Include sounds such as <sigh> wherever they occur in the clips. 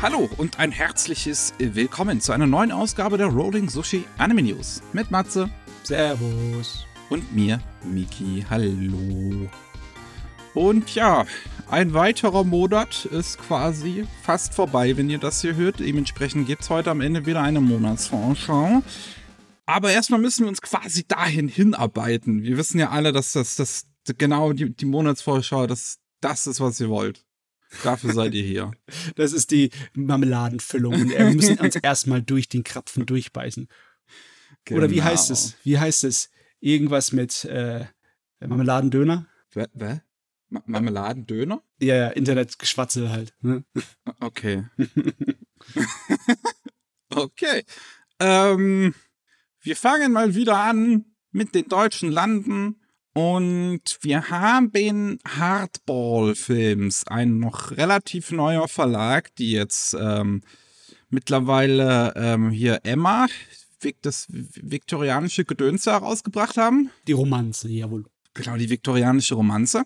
Hallo und ein herzliches Willkommen zu einer neuen Ausgabe der Rolling Sushi Anime News mit Matze Servus. und mir, Miki. Hallo. Und ja, ein weiterer Monat ist quasi fast vorbei, wenn ihr das hier hört. Dementsprechend gibt es heute am Ende wieder eine Monatsvorschau. Aber erstmal müssen wir uns quasi dahin hinarbeiten. Wir wissen ja alle, dass das, das genau die, die Monatsvorschau, das, das ist, was ihr wollt. Dafür seid ihr hier. <laughs> Das ist die Marmeladenfüllung. Und wir müssen uns <laughs> erstmal durch den Krapfen durchbeißen. Oder wie Genau. heißt es? Wie heißt es? Irgendwas mit äh, Marmeladendöner? Ma- Marmeladendöner? Ja, ja, Internetgeschwatzel halt. Ne? Okay. <laughs> okay. Ähm, wir fangen mal wieder an mit den deutschen Landen. Und wir haben Hardball Films, ein noch relativ neuer Verlag, die jetzt ähm, mittlerweile ähm, hier Emma, das viktorianische Gedönse herausgebracht haben. Die Romanze, jawohl. Genau, die viktorianische Romanze.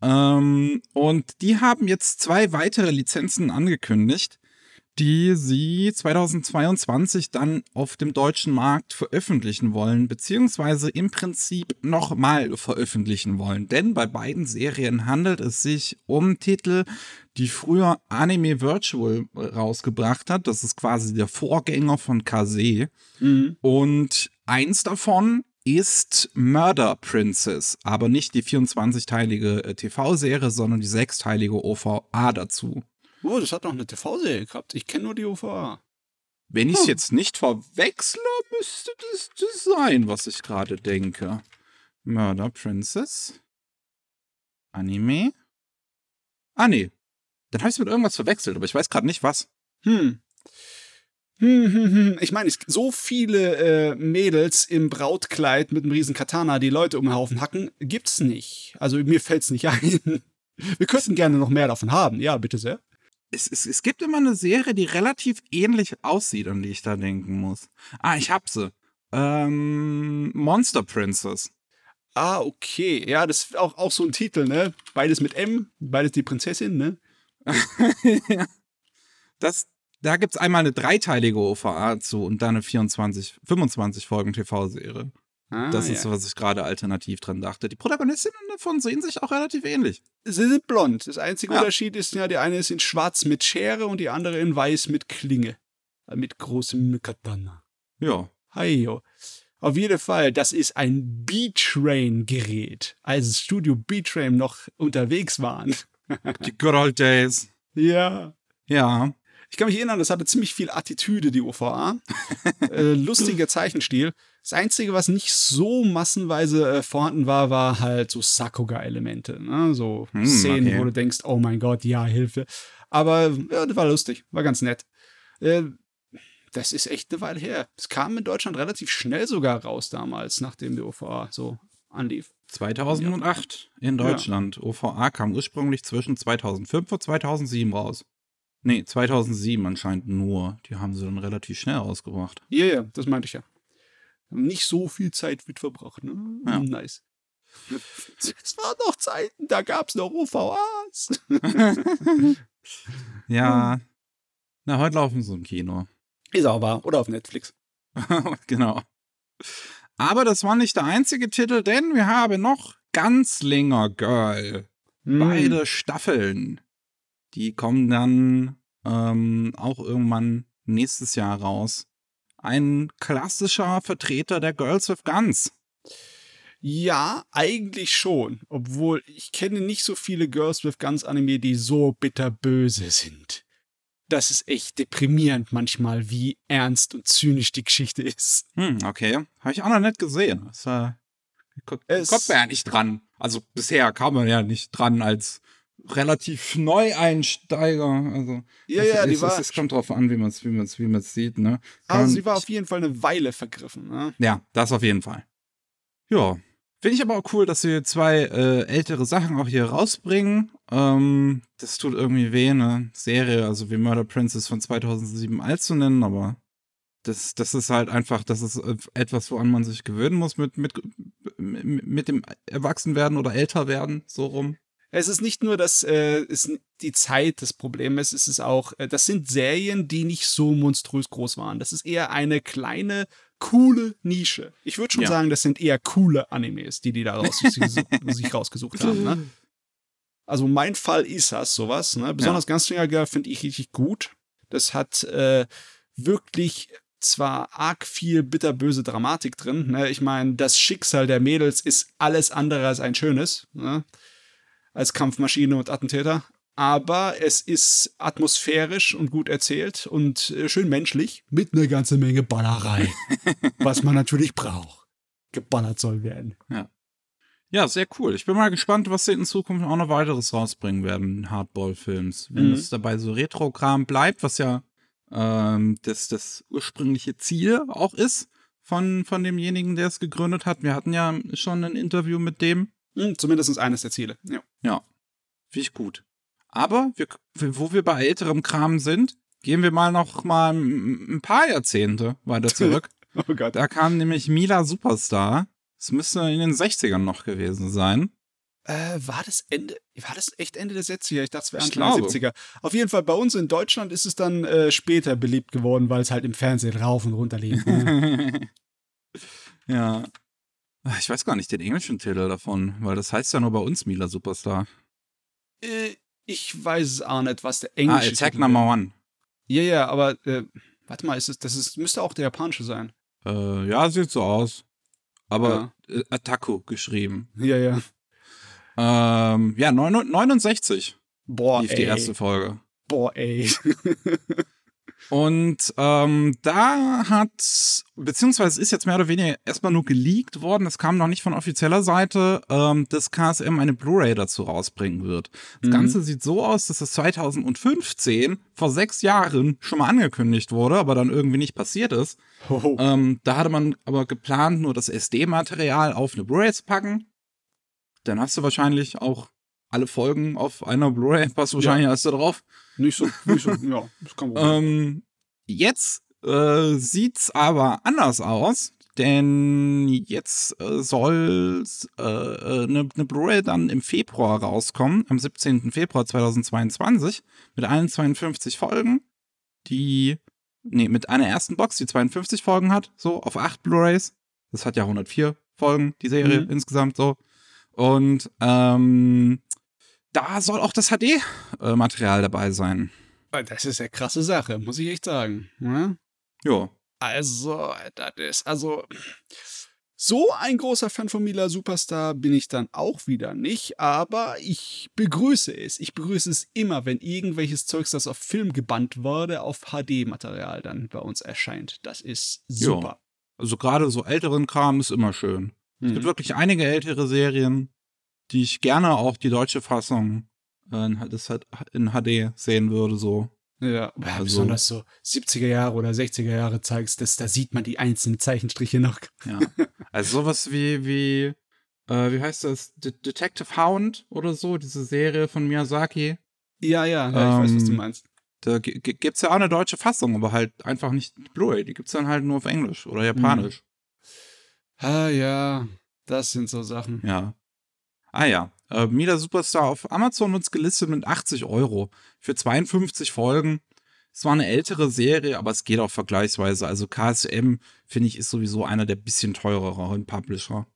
Ähm, und die haben jetzt zwei weitere Lizenzen angekündigt, die sie 2022 dann auf dem deutschen Markt veröffentlichen wollen, beziehungsweise im Prinzip nochmal veröffentlichen wollen. Denn bei beiden Serien handelt es sich um Titel, die früher Anime Virtual rausgebracht hat. Das ist quasi der Vorgänger von Kase. Mhm. Und eins davon ist Murder Princess, aber nicht die 24-teilige äh, TV-Serie, sondern die sechsteilige OVA dazu. Oh, das hat noch eine TV-Serie gehabt. Ich kenne nur die OVA. Wenn ich es Hm. jetzt nicht verwechsle, müsste das das sein, was ich gerade denke. Murder Princess. Anime. Ah, nee. Dann habe ich es mit irgendwas verwechselt, aber ich weiß gerade nicht was. Hm. Hm, hm, hm. Ich meine, so viele äh, Mädels im Brautkleid mit einem riesen Katana, die Leute um den Haufen hacken, gibt's nicht. Also mir fällt's nicht ein. <laughs> Wir könnten gerne noch mehr davon haben. Ja, bitte sehr. Es, es, es gibt immer eine Serie, die relativ ähnlich aussieht, an die ich da denken muss. Ah, ich hab sie. Ähm, Monster Princess. Ah, okay. Ja, das ist auch, auch so ein Titel, ne? Beides mit M, beides die Prinzessin, ne? <laughs> das, da gibt's einmal eine dreiteilige OVA zu und dann eine 24, 25 Folgen TV-Serie. Ah, Das ja. ist, was ich gerade alternativ dran dachte. Die Protagonistinnen davon sehen sich auch relativ ähnlich. Sie sind blond. Das einzige Ja. Unterschied ist ja, die eine ist in schwarz mit Schere und die andere in weiß mit Klinge. Äh, Mit großem Katana. Ja. Heyo. Auf jeden Fall, das ist ein B-Train-Gerät. Als das Studio B-Train noch unterwegs waren. Die Good Old Days. <laughs> Ja. Ja. Ich kann mich erinnern, das hatte ziemlich viel Attitüde, die OVA. <laughs> äh, lustiger Zeichenstil. Das Einzige, was nicht so massenweise äh, vorhanden war, war halt so Sakuga-Elemente. Ne? So Hm, Szenen, okay. wo du denkst, oh mein Gott, ja, Hilfe. Aber ja, das war lustig, war ganz nett. Äh, das ist echt eine Weile her. Es kam in Deutschland relativ schnell sogar raus damals, nachdem die OVA so anlief. 2008 in Deutschland. OVA kam ursprünglich zwischen 2005 und 2007 raus. Nee, 2007 anscheinend nur. Die haben sie dann relativ schnell ausgebracht. Ja, ja, das meinte ich ja. Nicht so viel Zeit mit verbracht, ne? Ja. Nice. Es waren noch Zeiten, da gab's noch OVAs. <laughs> Ja. Na, heute laufen sie im Kino. Ist auch wahr. Oder auf Netflix. <laughs> genau. Aber das war nicht der einzige Titel, denn wir haben noch Ganzlinger Girl. Hm. Beide Staffeln. Die kommen dann ähm, auch irgendwann nächstes Jahr raus. Ein klassischer Vertreter der Girls with Guns. Ja, eigentlich schon. Obwohl ich kenne nicht so viele Girls with Guns Anime, die so bitterböse sind. Das ist echt deprimierend manchmal, wie ernst und zynisch die Geschichte ist. Hm, okay. Habe ich auch noch nicht gesehen. Das, äh, ko- Es- kommt man ja nicht dran. Also bisher kam man ja nicht dran als relativ Neueinsteiger. Also Ja, es, ja, die es, war. es, kommt drauf an, wie man es wie man's, wie man's sieht. Ne? Also Und sie war auf jeden Fall eine Weile vergriffen. Ne? Ja, das auf jeden Fall. Ja. Finde ich aber auch cool, dass sie zwei äh, ältere Sachen auch hier rausbringen. Ähm, das tut irgendwie weh, eine Serie, also wie Murder Princess von 2007 alt zu nennen, aber das, das ist halt einfach, das ist etwas, woran man sich gewöhnen muss mit, mit, mit dem Erwachsenwerden oder älter werden, so rum. Es ist nicht nur, dass äh, es die Zeit das Problem ist, es ist auch, äh, das sind Serien, die nicht so monströs groß waren. Das ist eher eine kleine, coole Nische. Ich würde schon Ja. sagen, das sind eher coole Animes, die die da raus, sich <laughs> rausgesucht haben. Ne? Also mein Fall ist das, sowas. Ne? Besonders Gunslinger Girl finde ich richtig gut. Das hat äh, wirklich zwar arg viel bitterböse Dramatik drin. Ne? Ich meine, das Schicksal der Mädels ist alles andere als ein schönes. Ne? Als Kampfmaschine und Attentäter. Aber es ist atmosphärisch und gut erzählt und äh, schön menschlich mit einer ganzen Menge Ballerei. <laughs> was man natürlich braucht. Geballert soll werden. Ja, sehr cool. Ich bin mal gespannt, was sie in Zukunft auch noch weiteres rausbringen werden in Hardball-Films. Wenn Mhm. es dabei so Retro-Kram bleibt, was ja ähm, das, das ursprüngliche Ziel auch ist von, von demjenigen, der es gegründet hat. Wir hatten ja schon ein Interview mit dem. Hm, zumindest eines der Ziele. Ja. Ja, finde ich gut. Aber wir, wo wir bei älterem Kram sind, gehen wir mal noch mal ein paar Jahrzehnte weiter <laughs> zurück. Oh Gott. da kam nämlich Mila Superstar. Es müsste in den 60ern noch gewesen sein. Äh, war das Ende, war das echt Ende der 70er? Ich dachte, es wäre Anfang der glaube. 70er. Auf jeden Fall bei uns in Deutschland ist es dann äh, später beliebt geworden, weil es halt im Fernsehen rauf und runter lief. ne? <laughs> ja. Ich weiß gar nicht den englischen Titel davon, weil das heißt ja nur bei uns Mila Superstar. äh, ich weiß es auch nicht, was der Ah, englische Attack Titel Number. One. Ja, ja, aber äh, warte mal, ist es, das ist, müsste auch der japanische sein. Äh, ja, sieht so aus. Aber äh, Attacco geschrieben. Ja, ja. Ähm, ja, neun- 69 Boah, lief ey. die erste Folge. Boah, ey. <laughs> Und ähm, da hat, beziehungsweise es ist jetzt mehr oder weniger erstmal nur geleakt worden, das kam noch nicht von offizieller Seite, ähm, dass KSM eine Blu-ray dazu rausbringen wird. Das Mhm. Ganze sieht so aus, dass es 2015, vor sechs Jahren, schon mal angekündigt wurde, aber dann irgendwie nicht passiert ist. Hoho. Ähm, da hatte man aber geplant, nur das SD-Material auf eine Blu-ray zu packen. Dann hast du wahrscheinlich auch alle Folgen auf einer Blu-ray, <laughs> passt wahrscheinlich alles da drauf. Nicht so, nicht so, <laughs> ja, das kann man. Ähm, jetzt äh, sieht's aber anders aus, denn jetzt äh, soll äh, eine ne Blu-ray dann im Februar rauskommen, am 17. Februar 2022, mit allen 52 Folgen, die, nee, mit einer ersten Box, die 52 Folgen hat, so auf acht Blu-rays. Das hat ja 104 Folgen, die Serie Mhm. insgesamt so. Und ähm, da soll auch das HD-Material dabei sein. Das ist ja krasse Sache, muss ich echt sagen. Ja? Ja. Also, das ist, also, so ein großer Fan von Mila Superstar bin ich dann auch wieder nicht, aber ich begrüße es. Ich begrüße es immer, wenn irgendwelches Zeugs, das auf Film gebannt wurde, auf HD-Material dann bei uns erscheint. Das ist super. Also gerade so älteren Kram ist immer schön. Es gibt Mhm. wirklich einige ältere Serien, die ich gerne auch die deutsche Fassung äh, in- das hat- in HD sehen würde, so. Ja, aber Also- besonders so 70er Jahre oder 60er Jahre zeigst, das, da sieht man die einzelnen Zeichenstriche noch. Ja. <laughs> also sowas wie, wie, äh, wie heißt das? De Detective Hound oder so, diese Serie von Miyazaki. Ja, ja, ja ich weiß, was du Ähm, meinst. Da gi- gi- gibt's ja auch eine deutsche Fassung, aber halt einfach nicht Blu-ray. Die gibt's dann halt nur auf Englisch oder Japanisch. Ah ja, das sind so Sachen. Ja. Ah ja. Äh, Mila Superstar auf Amazon wird's gelistet mit 80 Euro für 52 Folgen. Es war eine ältere Serie, aber es geht auch vergleichsweise. Also KSM, finde ich, ist sowieso einer der bisschen teureren Publisher.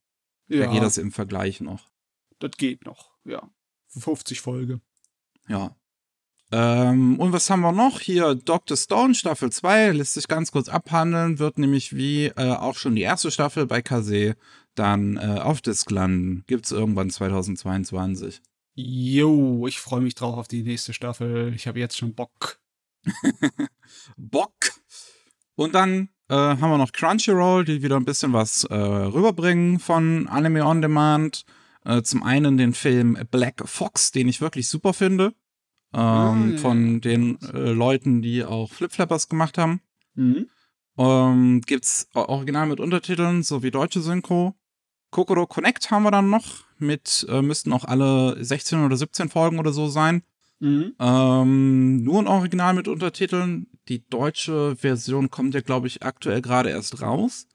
Da geht das im Vergleich noch. das geht noch, ja. 50 Folge. Ja. Ähm, und was haben wir noch? Hier Dr. Stone Staffel 2 lässt sich ganz kurz abhandeln, wird nämlich wie äh, auch schon die erste Staffel bei Kase dann äh, auf Disc landen. Gibt's irgendwann 2022. Jo, ich freue mich drauf auf die nächste Staffel. Ich habe jetzt schon Bock. <laughs> Bock. Und dann äh, haben wir noch Crunchyroll, die wieder ein bisschen was äh, rüberbringen von Anime On Demand. Äh, zum einen den Film Black Fox, den ich wirklich super finde. Ähm, ja, von den äh, Leuten, die auch Flip Flappers gemacht haben. Mhm. Ähm, gibt's original mit Untertiteln sowie deutsche Synchro. Kokoro Connect haben wir dann noch mit, äh, müssten auch alle 16 oder 17 Folgen oder so sein. Mhm. Ähm, nur ein Original mit Untertiteln. Die deutsche Version kommt ja, glaube ich, aktuell gerade erst raus.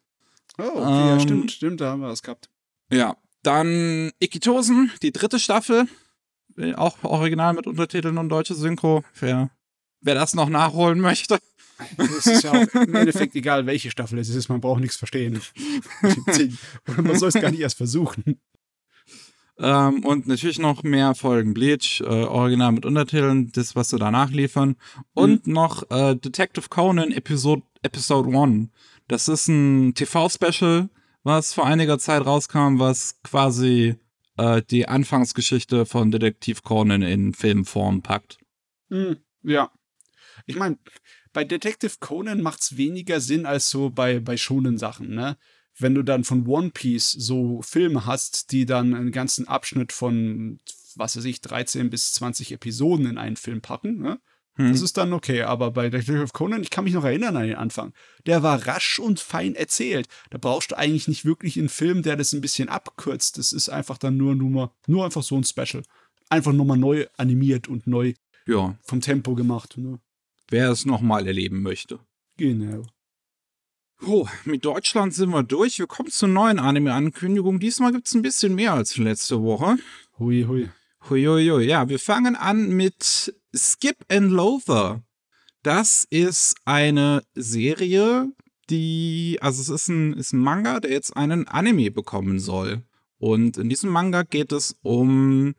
Oh, okay, ja, Ähm, stimmt, stimmt, da haben wir was gehabt. Ja. Dann Ikitosen, die dritte Staffel. Äh, auch original mit Untertiteln und deutsche Synchro. Wer, wer das noch nachholen möchte. Es ist ja auch im Endeffekt egal, welche Staffel es ist, man braucht nichts verstehen. <laughs> Oder man soll es gar nicht erst versuchen. Ähm, und natürlich noch mehr Folgen Bleach, äh, original mit Untertiteln, das, was sie danach liefern. Und mhm. noch äh, Detective Conan Episode, Episode 1. Das ist ein TV-Special, was vor einiger Zeit rauskam, was quasi äh, die Anfangsgeschichte von Detektiv Conan in Filmform packt. Mhm. Ja. Ich meine, bei Detective Conan macht es weniger Sinn als so bei, bei schonen Sachen, ne? Wenn du dann von One Piece so Filme hast, die dann einen ganzen Abschnitt von, was weiß ich, 13 bis 20 Episoden in einen Film packen, ne? Hm. Das ist dann okay, aber bei Detective Conan, ich kann mich noch erinnern an den Anfang. Der war rasch und fein erzählt. Da brauchst du eigentlich nicht wirklich einen Film, der das ein bisschen abkürzt. Das ist einfach dann nur, nur, nur einfach so ein Special. Einfach nochmal neu animiert und neu ja. vom Tempo gemacht. Ne? Wer es nochmal erleben möchte. Genau. Oh, mit Deutschland sind wir durch. Wir kommen zur neuen Anime-Ankündigung. Diesmal gibt es ein bisschen mehr als letzte Woche. Hui, hui. Hui, hui, hui. Ja, wir fangen an mit Skip and Loafer. Das ist eine Serie, die, also es ist ein, ist ein Manga, der jetzt einen Anime bekommen soll. Und in diesem Manga geht es um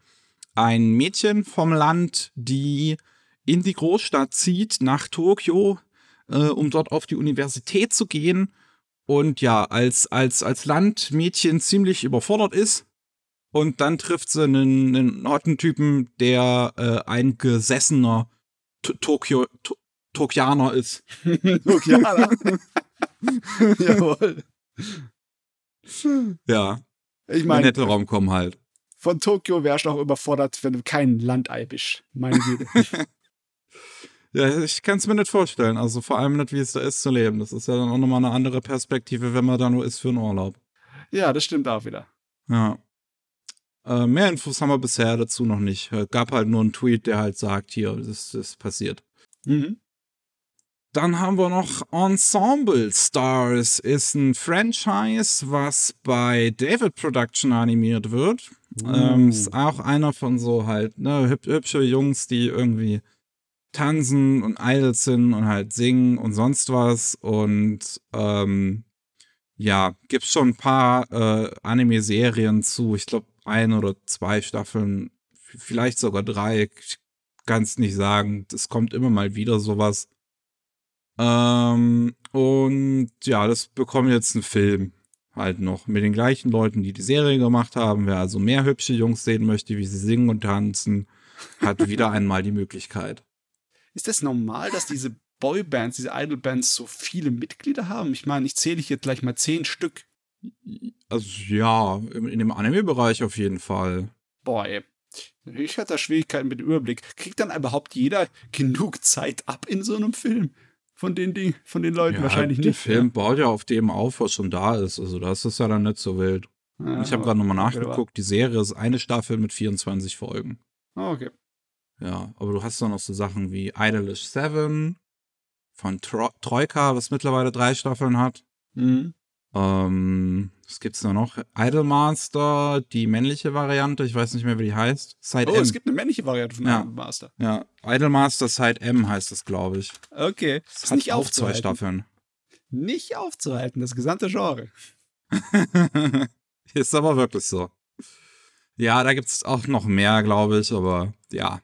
ein Mädchen vom Land, die in die Großstadt zieht, nach Tokio, äh, um dort auf die Universität zu gehen und ja, als, als, als Landmädchen ziemlich überfordert ist. Und dann trifft sie einen, einen Hottentypen, der äh, ein gesessener T Tokio, to Tokianer ist. <laughs> Tokianer? <laughs> Jawohl. Ja. Ich meine. Nette Raumkommen halt. Von Tokio wärst du auch überfordert, wenn du kein Landei bist. Meine Güte. <laughs> Ja, ich kann es mir nicht vorstellen. Also vor allem nicht, wie es da ist zu leben. Das ist ja dann auch nochmal eine andere Perspektive, wenn man da nur ist für einen Urlaub. Ja, das stimmt auch wieder. Ja. Äh, mehr Infos haben wir bisher dazu noch nicht. Es gab halt nur einen Tweet, der halt sagt, hier, das ist passiert. Mhm. Dann haben wir noch Ensemble Stars, ist ein Franchise, was bei David Production animiert wird. Uh. Ähm, ist auch einer von so halt, ne, hübsche Jungs, die irgendwie tanzen und idle sind und halt singen und sonst was. Und ähm, ja, gibt schon ein paar äh, Anime-Serien zu. Ich glaube, ein oder zwei Staffeln, vielleicht sogar drei. Ich kann es nicht sagen. Es kommt immer mal wieder sowas. Ähm, und ja, das bekommt jetzt einen Film halt noch mit den gleichen Leuten, die die Serie gemacht haben. Wer also mehr hübsche Jungs sehen möchte, wie sie singen und tanzen, hat <laughs> wieder einmal die Möglichkeit. Ist das normal, dass diese Boybands, diese Idolbands so viele Mitglieder haben? Ich meine, ich zähle jetzt gleich mal zehn Stück. Also ja, in dem Anime-Bereich auf jeden Fall. Boah, ey. Ich hatte da Schwierigkeiten mit dem Überblick. Kriegt dann überhaupt jeder genug Zeit ab in so einem Film? Von den, die, von den Leuten ja, wahrscheinlich der nicht. Der Film ja. baut ja auf dem auf, was schon da ist. Also das ist ja dann nicht so wild. Ja, ich habe gerade nochmal nachgeguckt. Die Serie ist eine Staffel mit 24 Folgen. Oh, okay. Ja, aber du hast dann noch so Sachen wie Idolish 7 von Tro Troika, was mittlerweile drei Staffeln hat. Mhm. Ähm, was gibt's da noch? Idolmaster, die männliche Variante, ich weiß nicht mehr, wie die heißt. Side oh, M. es gibt eine männliche Variante von ja. Idolmaster. Ja, Idolmaster Side M heißt das, glaube ich. Okay. Das hat nicht auch zwei Staffeln. Nicht aufzuhalten, das gesamte Genre. <laughs> Ist aber wirklich so. Ja, da gibt's auch noch mehr, glaube ich, aber ja.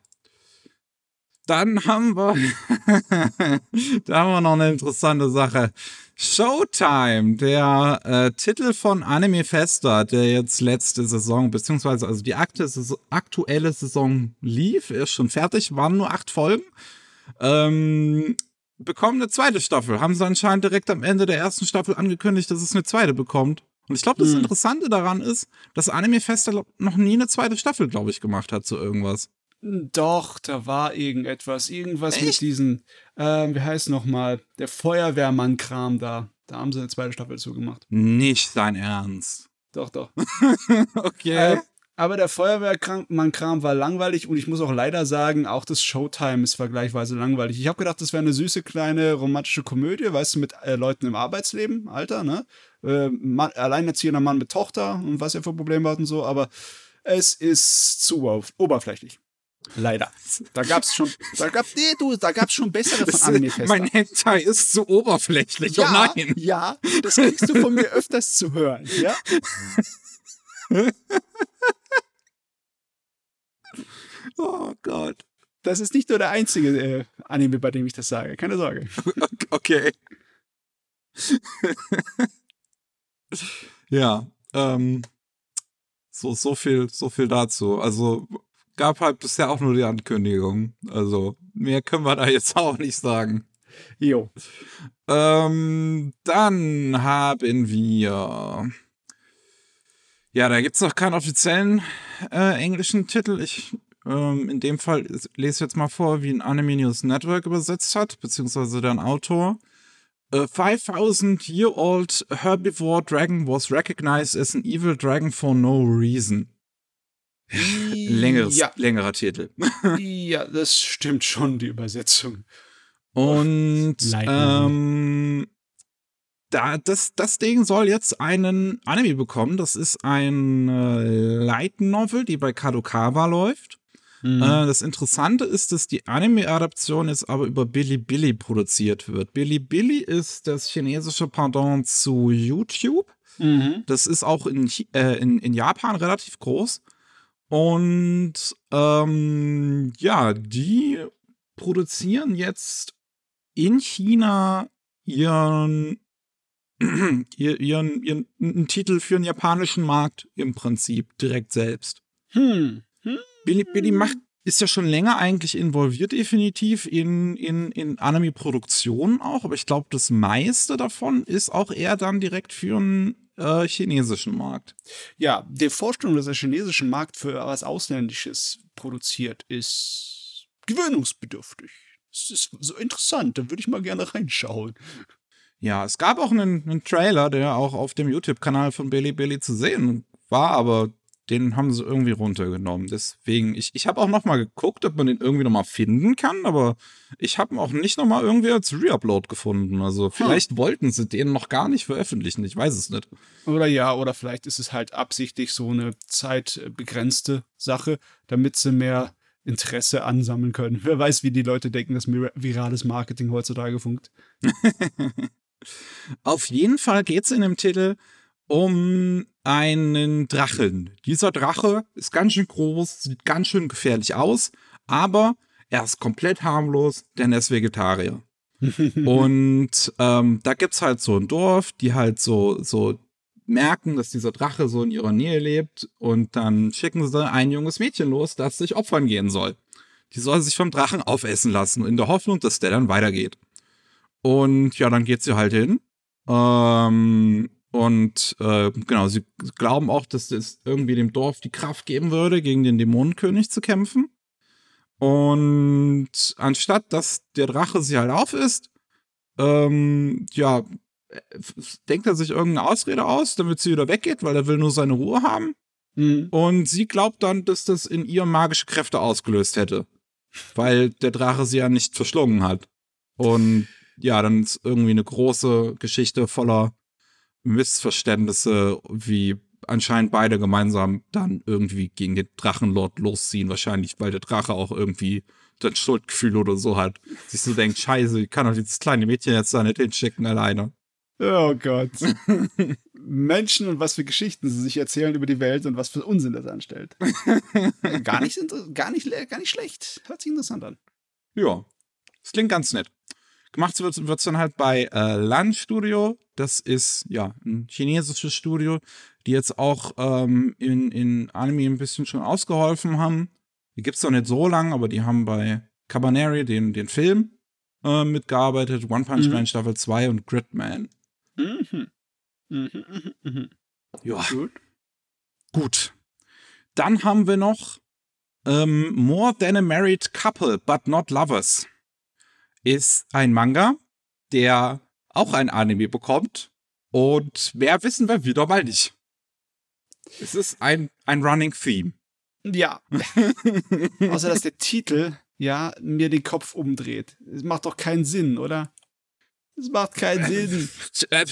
Dann haben wir, <laughs> da haben wir noch eine interessante Sache. Showtime, der äh, Titel von Anime Festa, der jetzt letzte Saison, beziehungsweise also die aktuelle Saison lief, ist schon fertig, waren nur acht Folgen, ähm, bekommen eine zweite Staffel. Haben sie anscheinend direkt am Ende der ersten Staffel angekündigt, dass es eine zweite bekommt. Und ich glaube, das hm. Interessante daran ist, dass Anime Festa noch nie eine zweite Staffel, glaube ich, gemacht hat zu irgendwas. Doch, da war irgendetwas. Irgendwas Echt? mit diesen, äh, wie heißt nochmal, der Feuerwehrmann-Kram da. Da haben sie eine zweite Staffel zugemacht. Nicht sein Ernst. Doch, doch. <laughs> okay. Äh, aber der Feuerwehrmann-Kram war langweilig und ich muss auch leider sagen, auch das Showtime ist vergleichsweise langweilig. Ich habe gedacht, das wäre eine süße kleine romantische Komödie, weißt du, mit äh, Leuten im Arbeitsleben, Alter, ne? Äh, Mann, alleinerziehender Mann mit Tochter und was er für Probleme hat und so, aber Es ist zu oberflächlich. Leider. Da gab's schon, da gab, nee, du, da gab's schon bessere von Anime-Fester. Mein Hentai ist zu oberflächlich. ja, oh nein. ja, das kriegst du von mir öfters zu hören, ja? <laughs> Oh Gott. Das ist nicht nur der einzige äh, Anime, bei dem ich das sage. Keine Sorge. <laughs> Okay. <laughs> ja, ähm, so, so viel, so viel dazu. Also gab halt bisher auch nur die Ankündigung. Also mehr können wir da jetzt auch nicht sagen. Jo. Ähm, dann haben wir. Ja, da gibt's noch keinen offiziellen äh, englischen Titel. Ich, ähm, in dem Fall lese jetzt mal vor, wie ein Anime News Network übersetzt hat, beziehungsweise der Autor. A 5000 year old herbivore dragon was recognized as an evil dragon for no reason. Längeres, Ja, längerer Titel. ja, das stimmt schon, die Übersetzung. Und ähm, da, das, das Ding soll jetzt einen Anime bekommen. Das ist eine Light Novel, die bei Kadokawa läuft. Mhm. Äh, das Interessante ist, dass die Anime-Adaption jetzt aber über Bilibili produziert wird. Bilibili ist das chinesische Pendant zu YouTube. Mhm. Das ist auch in, äh, in, in Japan relativ groß. Und ähm, ja, die produzieren jetzt in China ihren, <clears throat> ihr- ihren, ihren einen Titel für den japanischen Markt im Prinzip direkt selbst. Hm. Billy, Billy macht, ist ja schon länger eigentlich involviert, definitiv in, in, in Anime-Produktionen auch, aber ich glaube, das meiste davon ist auch eher dann direkt für einen äh, chinesischen Markt. Ja, die Vorstellung, dass der chinesische Markt für was Ausländisches produziert, ist gewöhnungsbedürftig. Es ist so interessant, da würde ich mal gerne reinschauen. Ja, es gab auch einen, einen Trailer, der auch auf dem YouTube-Kanal von Billy Billy zu sehen war, aber den haben sie irgendwie runtergenommen. Deswegen, ich, ich habe auch noch mal geguckt, ob man den irgendwie noch mal finden kann, aber ich habe ihn auch nicht noch mal irgendwie als Reupload gefunden. Also vielleicht wollten sie den noch gar nicht veröffentlichen, ich weiß es nicht. Oder ja, oder vielleicht ist es halt absichtlich so eine zeitbegrenzte Sache, damit sie mehr Interesse ansammeln können. <laughs> Wer weiß, wie die Leute denken, dass mir- virales Marketing heutzutage funkt. <laughs> Auf jeden Fall geht es in dem Titel um einen Drachen. Dieser Drache ist ganz schön groß, sieht ganz schön gefährlich aus, aber er ist komplett harmlos, denn er ist Vegetarier. <laughs> Und ähm, da gibt's halt so ein Dorf, die halt so, so merken, dass dieser Drache so in ihrer Nähe lebt und dann schicken sie ein junges Mädchen los, das sich opfern gehen soll. Die soll sich vom Drachen aufessen lassen, in der Hoffnung, dass der dann weitergeht. Und ja, dann geht sie halt hin. Ähm, und äh, genau, sie glauben auch, dass es irgendwie dem Dorf die Kraft geben würde, gegen den Dämonenkönig zu kämpfen. Und anstatt dass der Drache sie halt aufisst, ähm, ja, denkt er sich irgendeine Ausrede aus, damit sie wieder weggeht, weil er will nur seine Ruhe haben. Mhm. Und sie glaubt dann, dass das in ihr magische Kräfte ausgelöst hätte. Weil der Drache sie ja nicht verschlungen hat. Und ja, dann ist irgendwie eine große Geschichte voller Missverständnisse, wie anscheinend beide gemeinsam dann irgendwie gegen den Drachenlord losziehen. Wahrscheinlich, weil der Drache auch irgendwie das Schuldgefühl oder so hat. Sich so denkt, scheiße, ich kann doch dieses kleine Mädchen jetzt da nicht hinschicken alleine. Oh Gott. <laughs> Menschen und was für Geschichten sie sich erzählen über die Welt und was für Unsinn das anstellt. <laughs> gar, nicht, gar, nicht, gar nicht schlecht. Hört sich interessant an. Ja, das klingt ganz nett. Gemacht wird es dann halt bei äh, Lan Studio. Das ist ja ein chinesisches Studio, die jetzt auch ähm, in, in Anime ein bisschen schon ausgeholfen haben. Die gibt's noch nicht so lang, aber die haben bei Cabaneri den, den Film äh, mitgearbeitet, One Punch Mhm. Man Staffel 2 und Gridman. Mhm. Mhm, mhm, mhm. Ja, Gut. gut. Dann haben wir noch ähm, More Than a Married Couple, but Not Lovers. Ist ein Manga, der auch ein Anime bekommt. Und mehr wissen wir wieder mal nicht. Es ist ein, ein Running Theme. Ja. <laughs> Außer dass der Titel ja mir den Kopf umdreht. Es macht doch keinen Sinn, oder? Es macht keinen Sinn. Äh,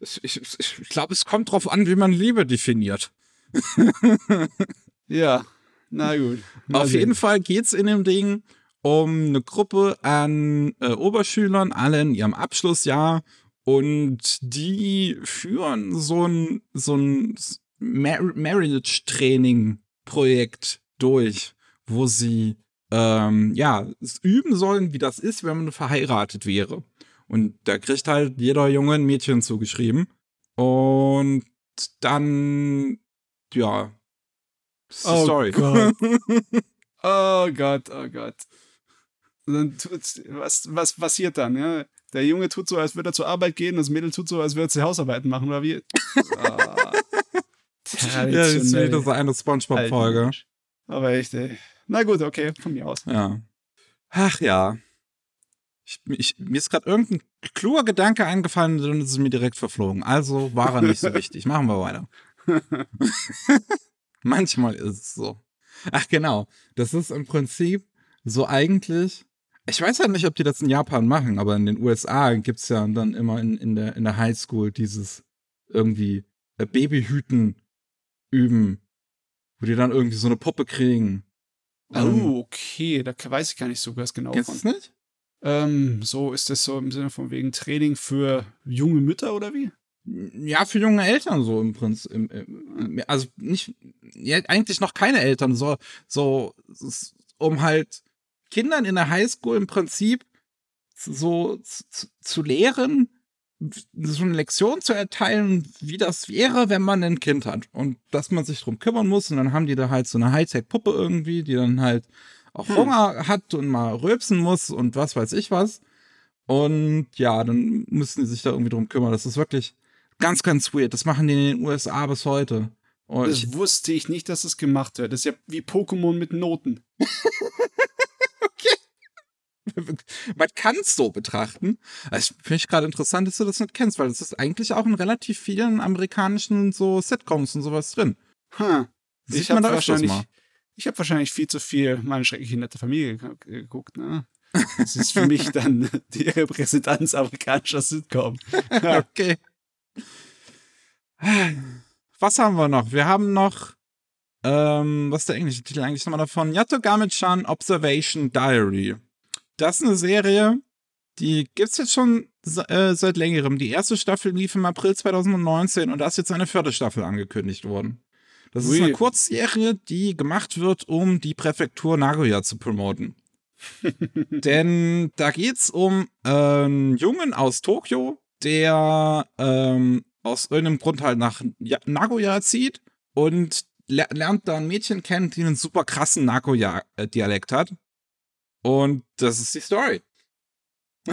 Ich, ich, ich glaube, es kommt drauf an, wie man Liebe definiert. <laughs> ja, na gut. Auf sehen. jeden Fall geht's in dem Ding um eine Gruppe an äh, Oberschülern, alle in ihrem Abschlussjahr. Und die führen so ein, so ein Mar Marriage-Training-Projekt durch, wo sie ähm, ja üben sollen, wie das ist, wenn man verheiratet wäre. Und da kriegt halt jeder Junge ein Mädchen zugeschrieben. Und dann, ja, Oh Story. Gott. <laughs> Oh Gott, oh Gott. Und dann was, was passiert dann? Ja? Der Junge tut so, als würde er zur Arbeit gehen, das Mädel tut so, als würde sie Hausarbeiten machen, oder wie? <laughs> Ah, Ja, das ist wieder so eine Spongebob-Folge. Aber echt, ey. Na gut, okay, von mir aus. Ja. Ach ja. Ich, ich, mir ist gerade irgendein kluger Gedanke eingefallen und ist es mir direkt verflogen. Also war er nicht so <laughs> wichtig. Machen wir weiter. <laughs> Manchmal ist es so. Ach genau. Das ist im Prinzip so eigentlich. Ich weiß halt nicht, ob die das in Japan machen, aber in den USA gibt's ja dann immer in, in, der, in der Highschool dieses irgendwie äh, Babyhüten üben, wo die dann irgendwie so eine Puppe kriegen. Ähm, Oh, okay, da weiß ich gar nicht so ganz genau Kennst es nicht? Ähm, so ist das so im Sinne von wegen Training für junge Mütter oder wie? Ja, für junge Eltern so im Prinzip. Im, im, also nicht, ja, eigentlich noch keine Eltern, so, so, um halt Kindern in der Highschool im Prinzip so zu, zu lehren, so eine Lektion zu erteilen, wie das wäre, wenn man ein Kind hat und dass man sich drum kümmern muss und dann haben die da halt so eine Hightech-Puppe irgendwie, die dann halt auch Hm. Hunger hat und mal rülpsen muss und was weiß ich was. Und ja, dann müssen die sich da irgendwie drum kümmern. Das ist wirklich ganz, ganz weird. Das machen die in den USA bis heute. Und Das ich, wusste ich nicht, dass das gemacht wird. Das ist ja wie Pokémon mit Noten. <laughs> <laughs> man kann es so betrachten. Das finde ich gerade interessant, dass du das nicht kennst, weil das ist eigentlich auch in relativ vielen amerikanischen so Sitcoms und sowas drin. Hm. Sieht Ich habe man da wahrscheinlich, mal. ich habe wahrscheinlich viel zu viel meine schreckliche nette Familie ge- geguckt. Ne? Das ist für mich dann <laughs> die Repräsentanz amerikanischer Sitcom. <laughs> Ja. Okay. Was haben wir noch? Wir haben noch, ähm, was ist der englische Titel eigentlich nochmal davon? Yatogame-chan Observation Diary. Das ist eine Serie, die gibt's jetzt schon äh, seit längerem. Die erste Staffel lief im April 2019 und da ist jetzt eine vierte Staffel angekündigt worden. Das ist Ui. eine Kurzserie, die gemacht wird, um die Präfektur Nagoya zu promoten. <laughs> Denn da geht's um einen Jungen aus Tokio, der ähm, aus irgendeinem Grund halt nach Nagoya zieht und le lernt da ein Mädchen kennen, die einen super krassen Nagoya-Dialekt hat. Und das ist die Story. <laughs>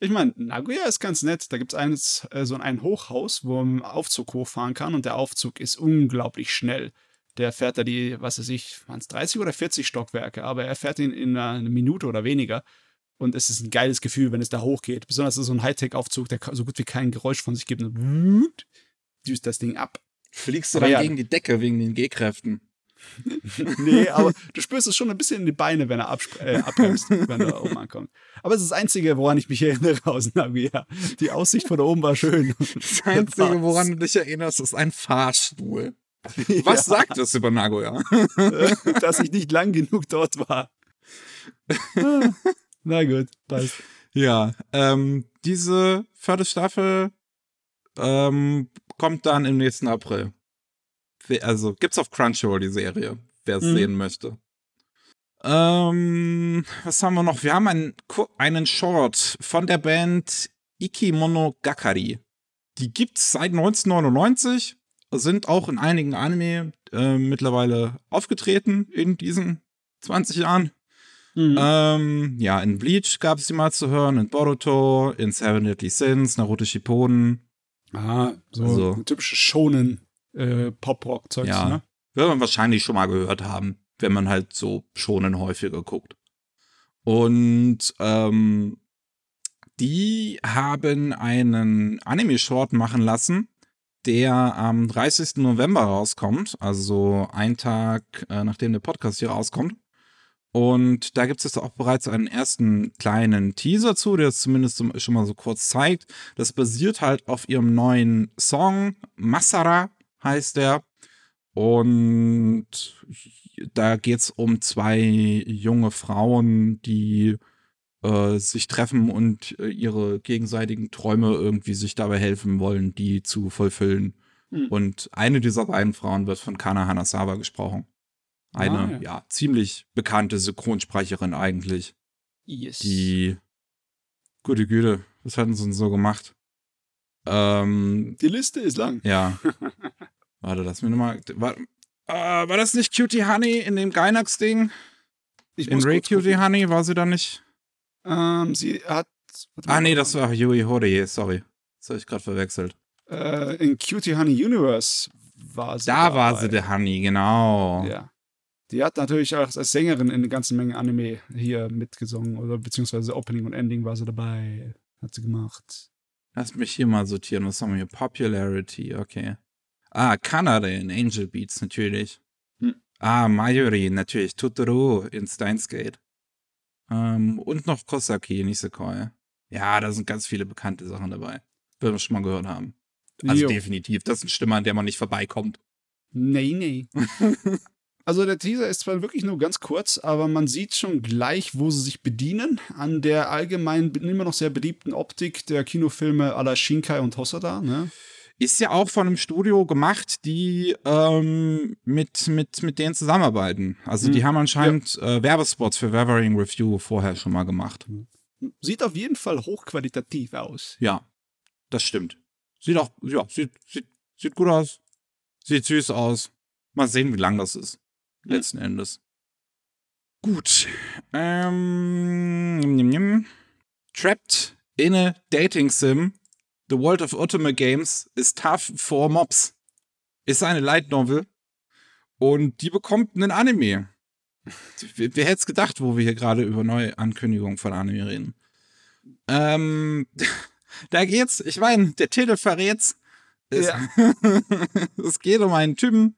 Ich meine, Nagoya ist ganz nett. Da gibt es äh, so ein Hochhaus, wo man Aufzug hochfahren kann und der Aufzug ist unglaublich schnell. Der fährt da die, was weiß ich, waren es 30 oder 40 Stockwerke, aber er fährt ihn in einer, Minute oder weniger. Und es ist ein geiles Gefühl, wenn es da hochgeht. Besonders ist so ein Hightech-Aufzug, der so gut wie kein Geräusch von sich gibt. Und düst das Ding ab. Fliegst du Aber dann ja. gegen die Decke wegen den G-Kräften. <laughs> nee, aber du spürst es schon ein bisschen in die Beine, wenn er absp- äh, abbremst, wenn er oben ankommt. Aber es ist das Einzige, woran ich mich erinnere aus Nagoya. Die Aussicht von da oben war schön. Das Einzige, woran du dich erinnerst, ist ein Fahrstuhl. <laughs> Was Ja, sagt das über Nagoya? <laughs> dass ich nicht lang genug dort war. Na gut, passt. Ja, ähm, diese vierte Staffel ähm, kommt dann im nächsten April. Also gibt's auf Crunchyroll die Serie, wer es Mhm. sehen möchte. Ähm, was haben wir noch? Wir haben einen, einen Short von der Band Ikimono-Gakari. Die gibt's seit 1999, sind auch in einigen Anime äh, mittlerweile aufgetreten in diesen 20 Jahren. Mhm. Ähm, ja, in Bleach gab es die mal zu hören, in Boruto, in Seven Deadly Sins, Naruto Shippuden. ah, so also- ein typisches Shonen äh, Pop-Rock-Zeugs, Ja. ne? Wird man wahrscheinlich schon mal gehört haben, wenn man halt so schonen häufiger guckt. Und ähm, die haben einen Anime-Short machen lassen, der am 30. November rauskommt, also ein Tag, äh, nachdem der Podcast hier rauskommt. Und da gibt es jetzt auch bereits einen ersten kleinen Teaser zu, der es zumindest schon mal so kurz zeigt. Das basiert halt auf ihrem neuen Song Masara heißt der. Und da geht es um zwei junge Frauen, die äh, sich treffen und äh, ihre gegenseitigen Träume irgendwie sich dabei helfen wollen, die zu vollfüllen. Hm. Und eine dieser beiden Frauen wird von Kana Hanasawa gesprochen. Eine, Ah, ja. ja. ziemlich bekannte Synchronsprecherin eigentlich. Yes. Die, gute Güte, was hatten sie denn so gemacht? Ähm, Die Liste ist lang. ja. <laughs> Warte, lass mir nochmal. War, äh, war das nicht Cutie Honey in dem Gainax-Ding? In Ray Cutie gucken. Honey war sie da nicht? Ähm, sie hat. Ah, nee, das war Yui Horie, sorry. Das habe ich gerade verwechselt. Äh, in Cutie Honey Universe war sie. Da war dabei. sie, der Honey, genau. Ja. Die hat natürlich auch als Sängerin in einer ganzen Menge Anime hier mitgesungen oder beziehungsweise Opening und Ending war sie dabei. Hat sie gemacht. Lass mich hier mal sortieren. Was haben wir hier? Popularity, okay. Ah, Kanada in Angel Beats, natürlich. Hm. Ah, Mayuri, natürlich. Totoro in Steins Gate. Ähm, und noch Kosaki, Nisekoi. Ja, da sind ganz viele bekannte Sachen dabei. Werden wir schon mal gehört haben. Also Jo. definitiv. Das ist eine Stimme, an der man nicht vorbeikommt. Nee, nee. <laughs> also der Teaser ist zwar wirklich nur ganz kurz, aber man sieht schon gleich, wo sie sich bedienen. An der allgemein immer noch sehr beliebten Optik der Kinofilme à la Shinkai und Hosoda. Ne? Ist ja auch von einem Studio gemacht, die ähm, mit, mit, mit denen zusammenarbeiten. Also die Hm. haben anscheinend äh, Werbespots für Weathering Review vorher schon mal gemacht. Sieht auf jeden Fall hochqualitativ aus. Ja, das stimmt. Sieht auch, ja, sieht, sieht, sieht gut aus. Sieht süß aus. Mal sehen, wie lang das ist. Letzten Endes. Gut. Ähm, nimm, nimm. Trapped in a Dating Sim. The World of Ultimate Games is tough for mobs. Ist eine Light Novel. Und die bekommt einen Anime. Wer, wer hätte es gedacht, wo wir hier gerade über neue Ankündigungen von Anime reden? Ähm, <laughs> da geht's, ich meine, der Titel verrät's. Es, Ja. <laughs> es geht um einen Typen,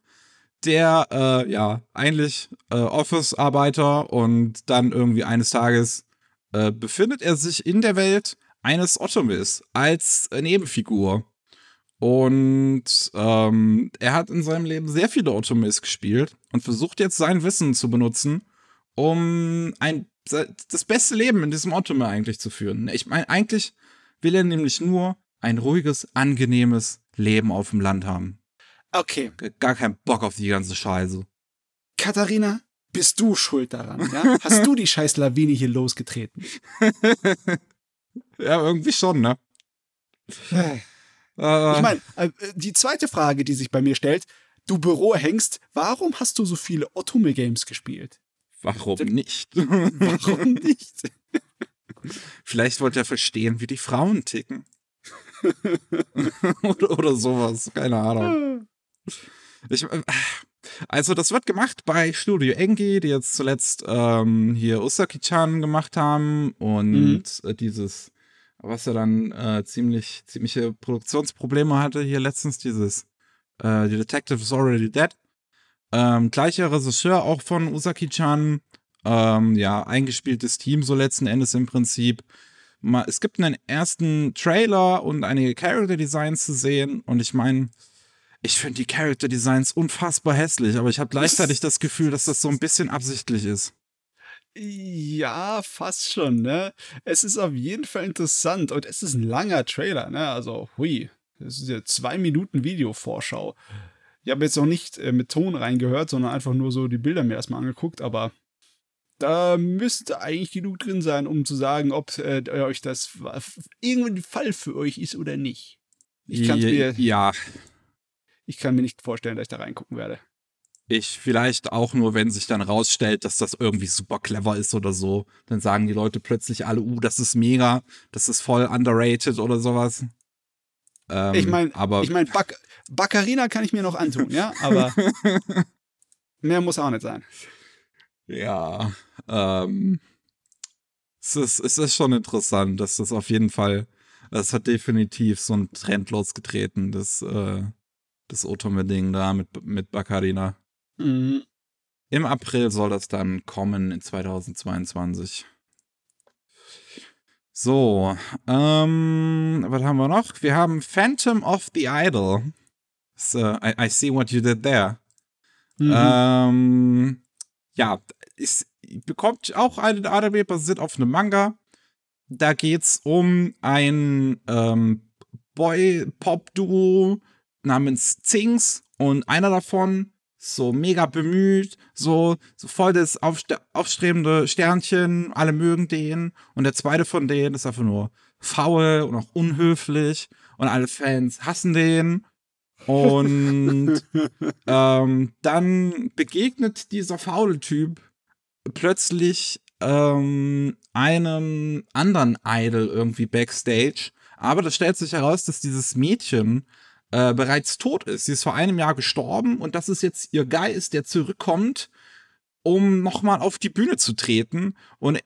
der, äh, ja, eigentlich äh, Office-Arbeiter und dann irgendwie eines Tages äh, befindet er sich in der Welt eines Ottomis als Nebenfigur. Und ähm, er hat in seinem Leben sehr viele Ottomis gespielt und versucht jetzt sein Wissen zu benutzen, um ein, das beste Leben in diesem Ottomi eigentlich zu führen. Ich meine, eigentlich will er nämlich nur ein ruhiges, angenehmes Leben auf dem Land haben. Okay, Gar keinen Bock auf die ganze Scheiße. Katharina, bist du schuld daran? Ja? Hast du die <laughs> scheiß Lawine hier losgetreten? <laughs> Ja, irgendwie schon, ne? Äh, Ich meine, äh, die zweite Frage, die sich bei mir stellt, du Bürohengst, warum hast du so viele Otome-Games gespielt? warum nicht? <laughs> <laughs> Warum nicht? Vielleicht wollte er verstehen, wie die Frauen ticken. <laughs> oder, oder sowas, keine Ahnung. Ich, äh, also, das wird gemacht bei Studio Engi, die jetzt zuletzt ähm, hier Usaki-chan gemacht haben und äh, dieses, was er dann äh, ziemlich, ziemliche Produktionsprobleme hatte hier letztens, dieses äh, The Detective is Already Dead. Ähm, gleicher Regisseur auch von Usaki-chan. Ähm, ja, eingespieltes Team so letzten Endes im Prinzip. Ma- Es gibt einen ersten Trailer und einige Character Designs zu sehen und ich meine, ich finde die Character Designs unfassbar hässlich, aber ich habe gleichzeitig das Gefühl, dass das so ein bisschen absichtlich ist. Ja, fast schon, ne? Es ist auf jeden Fall interessant und es ist ein langer Trailer, ne? Also, hui, das ist ja zwei Minuten Videovorschau. Ich habe jetzt noch nicht äh, mit Ton reingehört, sondern einfach nur so die Bilder mir erstmal angeguckt, aber da müsste eigentlich genug drin sein, um zu sagen, ob äh, euch das irgendwie ein Fall für euch ist oder nicht. Ich kann's mir, ja, ich kann mir nicht vorstellen, dass ich da reingucken werde. ich vielleicht auch nur, wenn sich dann rausstellt, dass das irgendwie super clever ist oder so. Dann sagen die Leute plötzlich alle, uh, das ist mega, das ist voll underrated oder sowas. Ähm, Ich meine, ich mein, Bac Baccarina kann ich mir noch antun, ja, aber <laughs> mehr muss auch nicht sein. Ja, ähm, es ist, es ist schon interessant, dass das auf jeden Fall, das hat definitiv so einen Trend losgetreten, das, äh, das Otome-Ding da mit, mit Baccarina. Mhm. Im April soll das dann kommen in 2022. So, ähm, was haben wir noch? Wir haben Phantom of the Idol. So, I, I see what you did there. Mhm. Ähm, ja, es bekommt auch eine Anime basiert auf einem Manga. Da geht's um ein ähm, Boy-Pop-Duo namens Zings und einer davon so mega bemüht, so, so voll das aufste aufstrebende Sternchen, alle mögen den und der zweite von denen ist einfach nur faul und auch unhöflich und alle Fans hassen den und <laughs> ähm, dann begegnet dieser faule Typ plötzlich ähm, einem anderen Idol irgendwie backstage. Aber das stellt sich heraus, dass dieses Mädchen äh, bereits tot ist. Sie ist vor einem Jahr gestorben und das ist jetzt ihr Geist, der zurückkommt, um nochmal auf die Bühne zu treten. Und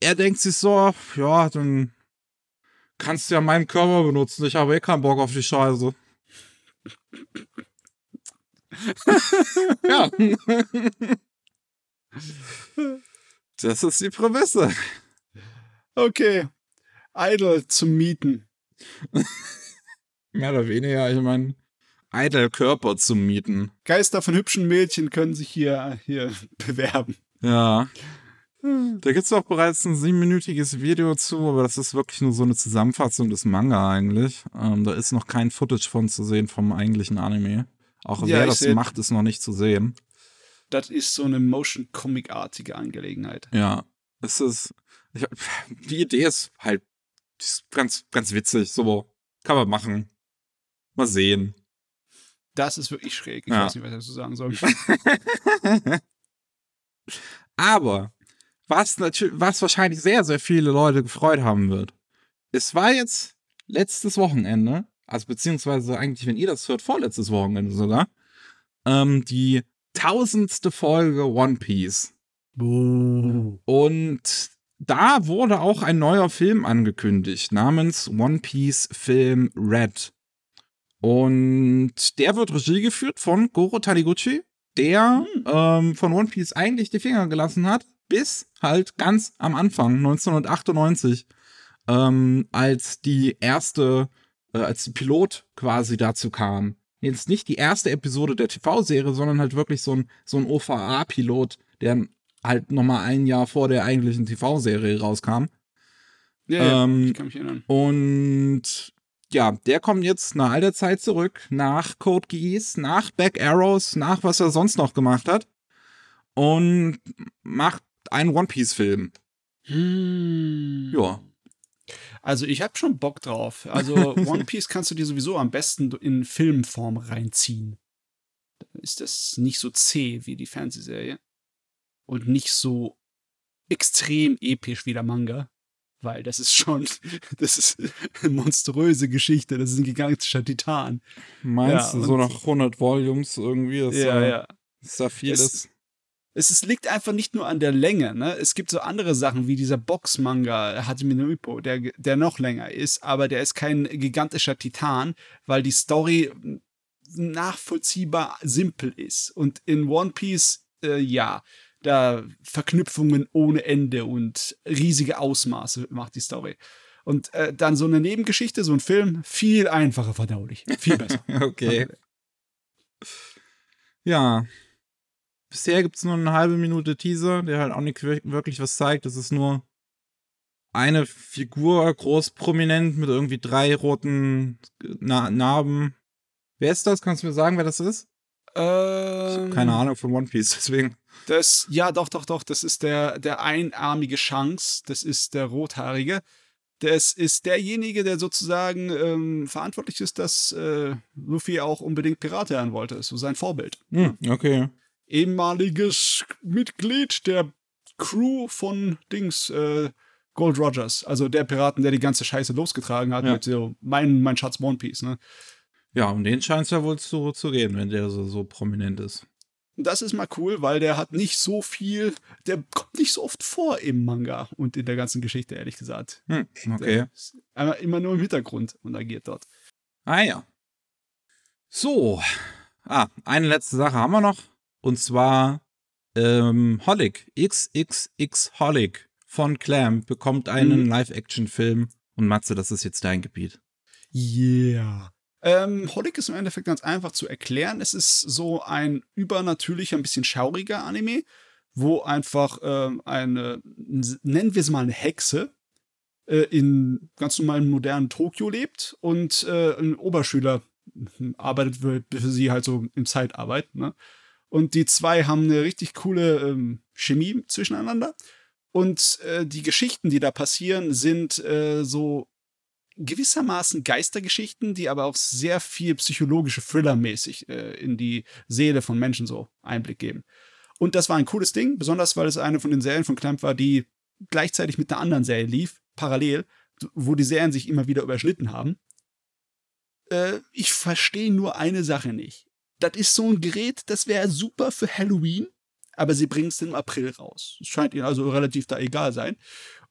er denkt sich so, ja, dann kannst du ja meinen Körper benutzen. Ich habe eh keinen Bock auf die Scheiße. ja. Das ist die Prämisse. Okay. Idol zum Mieten. Mehr oder weniger, ich meine, Idol-Körper zu mieten. Geister von hübschen Mädchen können sich hier, hier <laughs> bewerben. Ja. Da gibt es auch bereits ein siebenminütiges Video zu, aber das ist wirklich nur so eine Zusammenfassung des Manga eigentlich. Ähm, da ist noch kein Footage von zu sehen vom eigentlichen Anime. Auch Ja, wer das seh- macht, ist noch nicht zu sehen. Das ist so eine Motion-Comic-artige Angelegenheit. Ja, es ist. Ich, die Idee ist halt ist ganz, ganz witzig. So kann man machen. Mal sehen. Das ist wirklich schräg. Ich Ja. weiß nicht, was ich dazu sagen soll. <laughs> Aber was natürlich, was wahrscheinlich sehr, sehr viele Leute gefreut haben wird. Es war jetzt letztes Wochenende, also beziehungsweise eigentlich, wenn ihr das hört, vorletztes Wochenende sogar, ähm, die tausendste Folge One Piece. Und da wurde auch ein neuer Film angekündigt, namens One Piece Film Red. Und der wird Regie geführt von Goro Taniguchi, der ähm, von One Piece eigentlich die Finger gelassen hat, bis halt ganz am Anfang, 1998, ähm, als die erste, äh, als die Pilot quasi dazu kam. Jetzt nicht die erste Episode der TV-Serie, sondern halt wirklich so ein, so ein OVA-Pilot, der halt nochmal ein Jahr vor der eigentlichen TV-Serie rauskam. Ja, ja, Ähm, ich kann mich erinnern. Und ja, der kommt jetzt nach all der Zeit zurück, nach Code Geass, nach Back Arrows, nach was er sonst noch gemacht hat. Und macht einen One Piece-Film. Hm. Ja. Also ich habe schon Bock drauf. Also <laughs> One Piece kannst du dir sowieso am besten in Filmform reinziehen. Dann ist das nicht so zäh wie die Fernsehserie. Und nicht so extrem episch wie der Manga. Weil das ist schon, <laughs> das ist eine monströse Geschichte. Das ist ein gigantischer Titan. Meinst Ja, du, so nach 100 Volumes irgendwie, dass, ja, da, ja. dass da viel Das- ist? Es ist, liegt einfach nicht nur an der Länge. Ne? Es gibt so andere Sachen wie dieser Box-Manga Hajime no Ippo, der, der noch länger ist, aber der ist kein gigantischer Titan, weil die Story nachvollziehbar simpel ist. Und in One Piece, äh, ja, da Verknüpfungen ohne Ende und riesige Ausmaße macht die Story. Und äh, dann so eine Nebengeschichte, so ein Film, viel einfacher verdaulich. Viel besser. <laughs> Okay. Ja. Bisher gibt es nur eine halbe Minute Teaser, der halt auch nicht wir- wirklich was zeigt. Das ist nur eine Figur, groß prominent, mit irgendwie drei roten Na Narben. Wer ist das? Kannst du mir sagen, wer das ist? Ähm, keine Ahnung von One Piece, <laughs> deswegen. Das, ja, doch, doch, doch. Das ist der, der einarmige Shanks. Das ist der Rothaarige. Das ist derjenige, der sozusagen ähm, verantwortlich ist, dass äh, Luffy auch unbedingt Pirat werden wollte. Ist so sein Vorbild. Hm, okay. Ehemaliges Mitglied der Crew von Dings, äh, Gold Rogers. Also der Piraten, der die ganze Scheiße losgetragen hat Ja. mit so mein, mein Schatz One Piece, ne? Ja, um den scheint es ja wohl zu, zu gehen, wenn der so, so prominent ist. Das ist mal cool, weil der hat nicht so viel, der kommt nicht so oft vor im Manga und in der ganzen Geschichte, ehrlich gesagt. Hm, okay. Einmal immer nur im Hintergrund und agiert dort. Ah ja. So. Ah, eine letzte Sache haben wir noch. Und zwar ähm, Holic, XXX Holic von Clam bekommt einen Mhm. Live-Action-Film. Und Matze, das ist jetzt dein Gebiet. Yeah. Ähm, Holic ist im Endeffekt ganz einfach zu erklären. Es ist so ein übernatürlicher, ein bisschen schauriger Anime, wo einfach ähm, eine, nennen wir es mal eine Hexe, äh, in ganz normalen modernen Tokio lebt und äh, ein Oberschüler arbeitet für, für sie halt so in Zeitarbeit. Ne? Und die zwei haben eine richtig coole ähm, Chemie zwischeneinander. Und äh, die Geschichten, die da passieren, sind äh, so gewissermaßen Geistergeschichten, die aber auch sehr viel psychologische Thriller-mäßig äh, in die Seele von Menschen so Einblick geben. Und das war ein cooles Ding, besonders weil es eine von den Serien von Clamp war, die gleichzeitig mit einer anderen Serie lief, parallel, wo die Serien sich immer wieder überschnitten haben. Äh, ich verstehe nur eine Sache nicht. Das ist so ein Gerät, das wäre super für Halloween, aber sie bringen es im April raus. Es scheint ihnen also relativ da egal sein.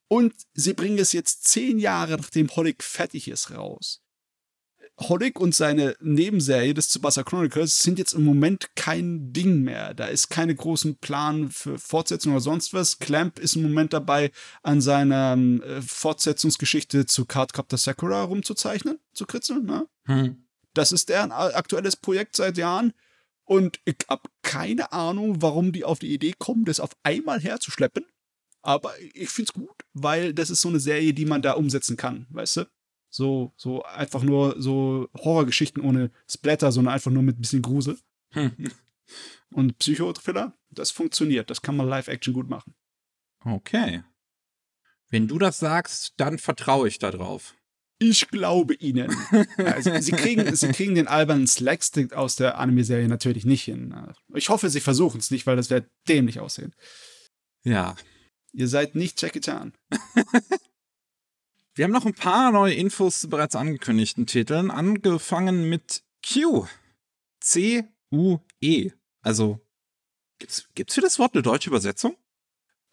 Und sie bringen es jetzt zehn Jahre, nachdem Holic fertig ist, raus. Holic und seine Nebenserie des Tsubasa Chronicles sind jetzt im Moment kein Ding mehr. Da ist keine großen Plan für Fortsetzung oder sonst was. Clamp ist im Moment dabei, an seiner äh, Fortsetzungsgeschichte zu Cardcaptor Sakura rumzuzeichnen, zu kritzeln. Ne? Hm. Das ist deren aktuelles Projekt seit Jahren. Und ich habe keine Ahnung, warum die auf die Idee kommen, das auf einmal herzuschleppen. Aber ich finde es gut, weil das ist so eine Serie, die man da umsetzen kann, weißt du? So, so einfach nur so Horrorgeschichten ohne Splatter, sondern einfach nur mit ein bisschen Grusel. Und Psychothriller, das funktioniert. Das kann man Live-Action gut machen. Okay. Wenn du das sagst, dann vertraue ich darauf. Ich glaube Ihnen. <laughs> also, sie, kriegen, sie kriegen den albernen Slackstick aus der Anime-Serie natürlich nicht hin. Ich hoffe, sie versuchen es nicht, weil das wäre dämlich aussehen. Ja, Ihr seid nicht Jackie Chan. <laughs> Wir haben noch ein paar neue Infos zu bereits angekündigten Titeln, angefangen mit Q. C-U-E. Also, gibt's, gibt's für das Wort eine deutsche Übersetzung?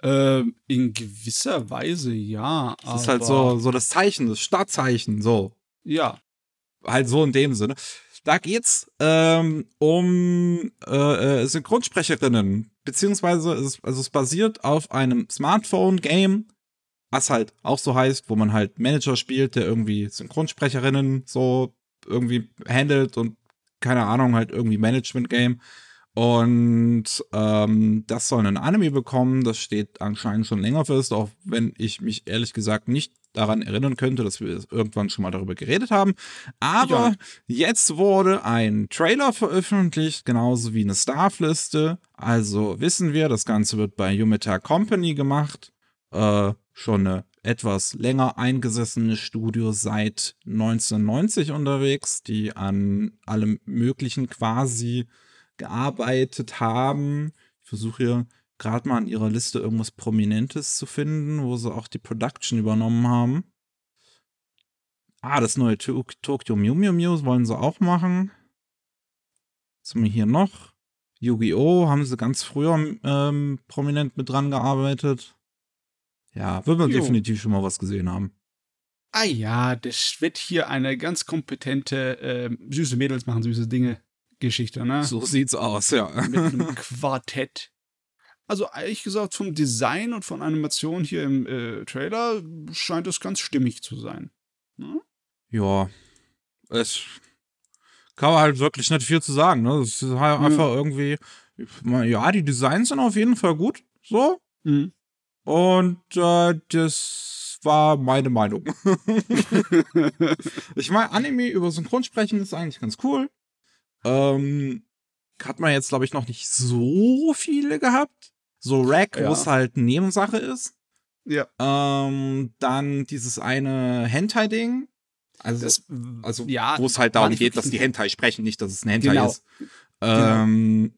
Ähm, in gewisser Weise ja. Das ist halt so, so das Zeichen, das Startzeichen, so. Ja. Halt so in dem Sinne. Da geht's ähm, um äh, äh, Synchronsprecherinnen, beziehungsweise es, also es basiert auf einem Smartphone-Game, was halt auch so heißt, wo man halt Manager spielt, der irgendwie Synchronsprecherinnen so irgendwie handelt und keine Ahnung, halt irgendwie Management-Game. Und ähm, das soll einen Anime bekommen. Das steht anscheinend schon länger fest, auch wenn ich mich ehrlich gesagt nicht daran erinnern könnte, dass wir irgendwann schon mal darüber geredet haben. Aber ja. jetzt wurde ein Trailer veröffentlicht, genauso wie eine Staffliste. Also wissen wir, das Ganze wird bei Yumeta Company gemacht. Äh, schon eine etwas länger eingesessene Studio seit 1990 unterwegs, die an allem Möglichen quasi gearbeitet haben. Ich versuche hier gerade mal in ihrer Liste irgendwas Prominentes zu finden, wo sie auch die Production übernommen haben. Ah, das neue Tokyo Mew Mew Mew wollen sie auch machen. Was haben wir hier noch? Yu-Gi-Oh! haben sie ganz früher ähm, prominent mit dran gearbeitet. Ja, wird man jo. definitiv schon mal was gesehen haben. Ah ja, das wird hier eine ganz kompetente äh, süße Mädels machen süße Dinge Geschichte, ne? So sieht's aus, ja. Mit einem <laughs> Quartett. Also ehrlich gesagt, vom Design und von Animation hier im äh, Trailer scheint es ganz stimmig zu sein. Hm? Ja, es kann man halt wirklich nicht viel zu sagen. Ne? Es ist halt einfach ja. irgendwie, ja, die Designs sind auf jeden Fall gut, so. Mhm. Und äh, das war meine Meinung. <laughs> ich meine, Anime über Synchronsprechen ist eigentlich ganz cool. Ähm, hat man jetzt, glaube ich, noch nicht so viele gehabt. So Rack, ja. wo es halt Nebensache ist. Ja. Ähm, dann dieses eine Hentai-Ding. Also, das, also ja, wo es halt darum geht, dass die Hentai sprechen, nicht, dass es ein Hentai genau. ist. Genau. Ähm,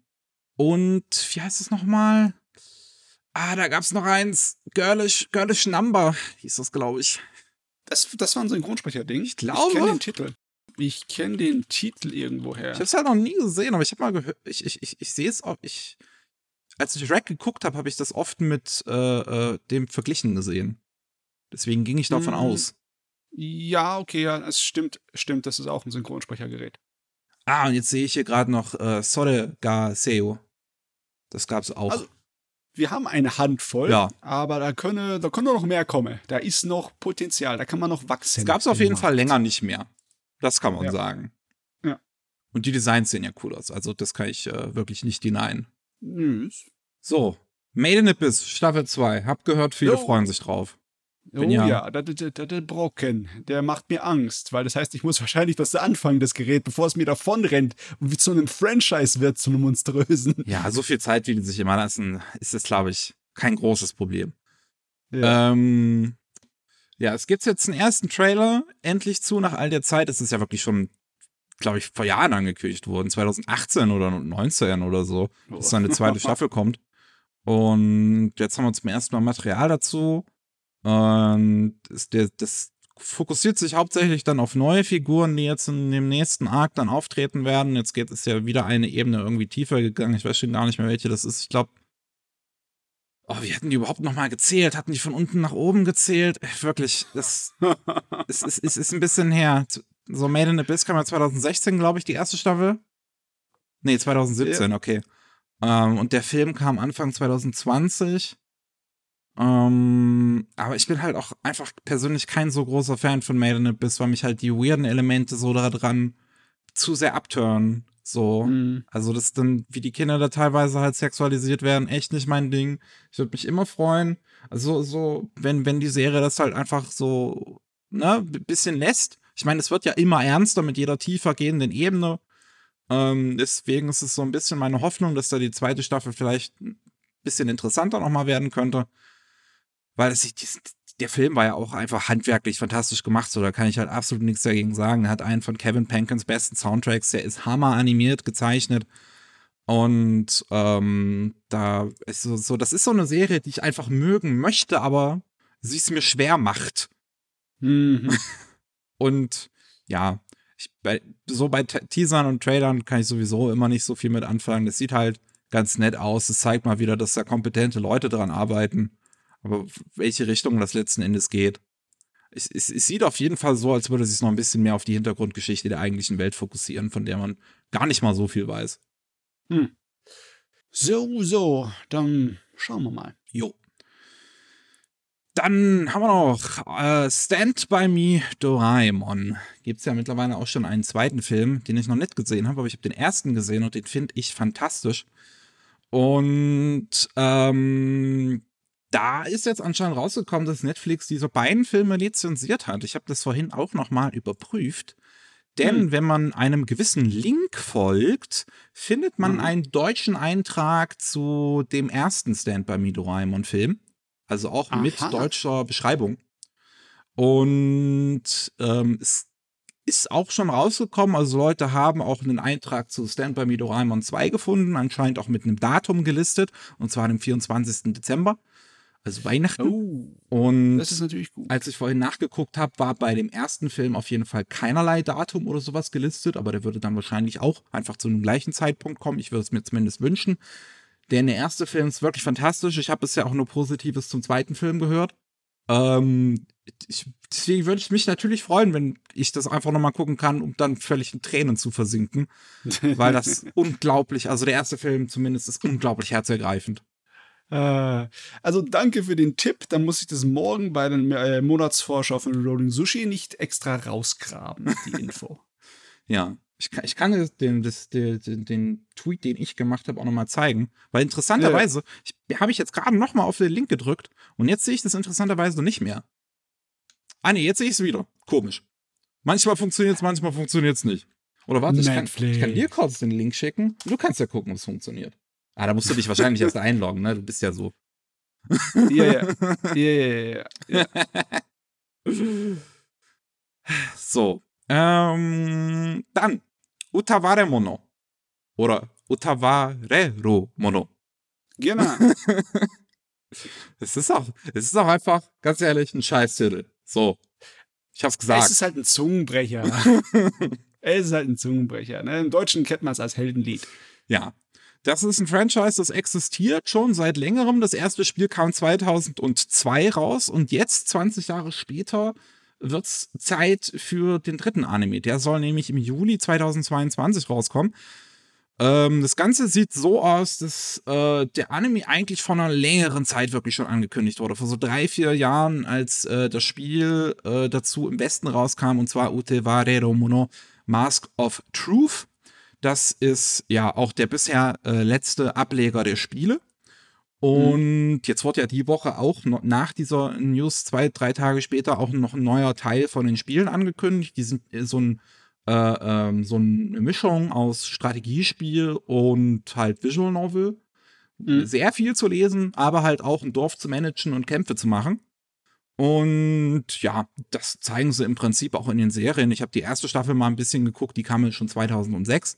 genau. Und wie heißt es nochmal? Ah, da gab's noch eins. Girlish, Girlish Number hieß das, glaube ich. Das, das war ein Synchronsprecher-Ding. Ich glaube. Ich kenne den Titel. Ich kenne den Titel irgendwoher. Ich habe es halt noch nie gesehen, aber ich habe mal gehört, ich, ich, ich, ich sehe es auch, ich, als ich Rack geguckt habe, habe ich das oft mit äh, äh, dem verglichen gesehen. Deswegen ging ich davon hm. aus. Ja, okay, ja, es stimmt, stimmt, das ist auch ein Synchronsprechergerät. Ah, und jetzt sehe ich hier gerade noch äh, Sore ga Seo. Das gab's auch. Also, wir haben eine Handvoll, ja. aber da können, da können noch mehr kommen. Da ist noch Potenzial, da kann man noch wachsen. Es gab es auf jeden Fall länger nicht mehr. Das kann man ja. sagen. Und die Designs sehen ja cool aus. Also das kann ich äh, wirklich nicht denyen. Nüs. So, Made in Abyss, Staffel 2. Hab gehört, viele Jo. freuen sich drauf. Oh Bin ja- ja, der, der, der, der Brocken, der macht mir Angst, weil das heißt, ich muss wahrscheinlich was anfangen, das Gerät, bevor es mir davon rennt und wie zu einem Franchise wird, zu einem monströsen. Ja, so viel Zeit, wie die sich immer lassen, ist das, glaube ich, kein großes Problem. Ja. Ähm, ja, es gibt jetzt einen ersten Trailer, endlich zu, nach all der Zeit. Es ist ja wirklich schon, glaube ich, vor Jahren angekündigt worden, 2018 oder 19 oder so, dass dann eine zweite <laughs> Staffel kommt. Und jetzt haben wir zum ersten Mal Material dazu. Und das, der, das fokussiert sich hauptsächlich dann auf neue Figuren, die jetzt in dem nächsten Arc dann auftreten werden. Jetzt geht es ja wieder eine Ebene irgendwie tiefer gegangen. Ich weiß schon gar nicht mehr, welche das ist. Ich glaube, oh, wie hatten die überhaupt nochmal gezählt? Hatten die von unten nach oben gezählt? Äh, Wirklich, das <laughs> es ist, ist, ist ein bisschen her. So Made in Abyss kam ja 2016, glaube ich, die erste Staffel. Nee, 2017, okay. Ähm, und der Film kam Anfang 2020. Ähm, aber ich bin halt auch einfach persönlich kein so großer Fan von Made in Abyss, weil mich halt die weirden Elemente so daran zu sehr abturnen. So. Mhm. Also das dann, wie die Kinder da teilweise halt sexualisiert werden, echt nicht mein Ding. Ich würde mich immer freuen. Also so, wenn, wenn die Serie das halt einfach so, ne, bisschen lässt. Ich meine, es wird ja immer ernster mit jeder tiefer gehenden Ebene. Ähm, deswegen ist es so ein bisschen meine Hoffnung, dass da die zweite Staffel vielleicht ein bisschen interessanter nochmal werden könnte. Weil es sich, der Film war ja auch einfach handwerklich fantastisch gemacht, so da kann ich halt absolut nichts dagegen sagen. Er hat einen von Kevin Pankins besten Soundtracks, der ist hammer animiert, gezeichnet. Und ähm, da ist so, so, das ist so eine Serie, die ich einfach mögen möchte, aber sie es mir schwer macht. Mhm. <laughs> Und ja, ich, bei, so bei Te- Teasern und Trailern kann ich sowieso immer nicht so viel mit anfangen. Das sieht halt ganz nett aus. Es zeigt mal wieder, dass da kompetente Leute dran arbeiten. Aber welche Richtung das letzten Endes geht. Es, es, es sieht auf jeden Fall so, als würde es sich noch ein bisschen mehr auf die Hintergrundgeschichte der eigentlichen Welt fokussieren, von der man gar nicht mal so viel weiß. So, so, dann schauen wir mal. Jo. Dann haben wir noch äh, Stand By Me Doraemon. Gibt es ja mittlerweile auch schon einen zweiten Film, den ich noch nicht gesehen habe, aber ich habe den ersten gesehen und den finde ich fantastisch. Und ähm, da ist jetzt anscheinend rausgekommen, dass Netflix diese beiden Filme lizenziert hat. Ich habe das vorhin auch noch mal überprüft. Denn Hm. wenn man einem gewissen Link folgt, findet man Mhm. einen deutschen Eintrag zu dem ersten Stand by Me Doraemon Film. Also auch mit Aha. deutscher Beschreibung. Und ähm, es ist auch schon rausgekommen. Also Leute haben auch einen Eintrag zu Stand by Me Doraemon 2 gefunden, anscheinend auch mit einem Datum gelistet, und zwar dem 24. Dezember. Also Weihnachten. Oh, Und das ist natürlich gut. als ich vorhin nachgeguckt habe, war bei dem ersten Film auf jeden Fall keinerlei Datum oder sowas gelistet, aber der würde dann wahrscheinlich auch einfach zu einem gleichen Zeitpunkt kommen. Ich würde es mir zumindest wünschen. Denn der erste Film ist wirklich fantastisch. Ich habe bisher auch nur Positives zum zweiten Film gehört. Ähm, ich, deswegen würde ich mich natürlich freuen, wenn ich das einfach nochmal gucken kann, um dann völlig in Tränen zu versinken. <laughs> Weil das unglaublich, also der erste Film zumindest ist unglaublich herzergreifend. Äh, also danke für den Tipp. Dann muss ich das morgen bei den äh, Monatsvorschau von Rolling Sushi nicht extra rausgraben, die <laughs> Info. Ja, ich kann, ich kann den, das, den, den, Tweet, den ich gemacht habe, auch nochmal zeigen. Weil interessanterweise, ich habe ich jetzt gerade nochmal auf den Link gedrückt und jetzt sehe ich das interessanterweise nicht mehr. Ah nee, jetzt sehe ich es wieder. Komisch. Manchmal funktioniert es, manchmal funktioniert es nicht. Oder warte, ich kann, ich kann dir kurz den Link schicken. Du kannst ja gucken, ob es funktioniert. Ah, da musst du dich wahrscheinlich erst einloggen, ne? Du bist ja so. Ja, ja. Ja, ja, ja. <laughs> So. Ähm, dann. Utaware Mono. Oder Utawarero Mono. Genau. <laughs> Es ist auch, es ist auch einfach, ganz ehrlich, ein Scheißtitel. So. Ich hab's gesagt. Es ist halt ein Zungenbrecher. <laughs> es ist halt ein Zungenbrecher. Ne? Im Deutschen kennt man es als Heldenlied. ja. Das ist ein Franchise, das existiert schon seit längerem. Das erste Spiel kam 2002 raus und jetzt, 20 Jahre später, wird's Zeit für den dritten Anime. Der soll nämlich im Juli 2022 rauskommen. Ähm, das Ganze sieht so aus, dass äh, der Anime eigentlich vor einer längeren Zeit wirklich schon angekündigt wurde. Vor so drei, vier Jahren, als äh, das Spiel äh, dazu im Westen rauskam, und zwar Utewarero Mono Mask of Truth. Das ist ja auch der bisher äh, letzte Ableger der Spiele. Und mhm. jetzt wird ja die Woche auch noch nach dieser News zwei, drei Tage später auch noch ein neuer Teil von den Spielen angekündigt. Die sind so, ein, äh, ähm, so eine Mischung aus Strategiespiel und halt Visual Novel. Mhm. Sehr viel zu lesen, aber halt auch ein Dorf zu managen und Kämpfe zu machen. Und ja, das zeigen sie im Prinzip auch in den Serien. Ich habe die erste Staffel mal ein bisschen geguckt, die kam schon 2006.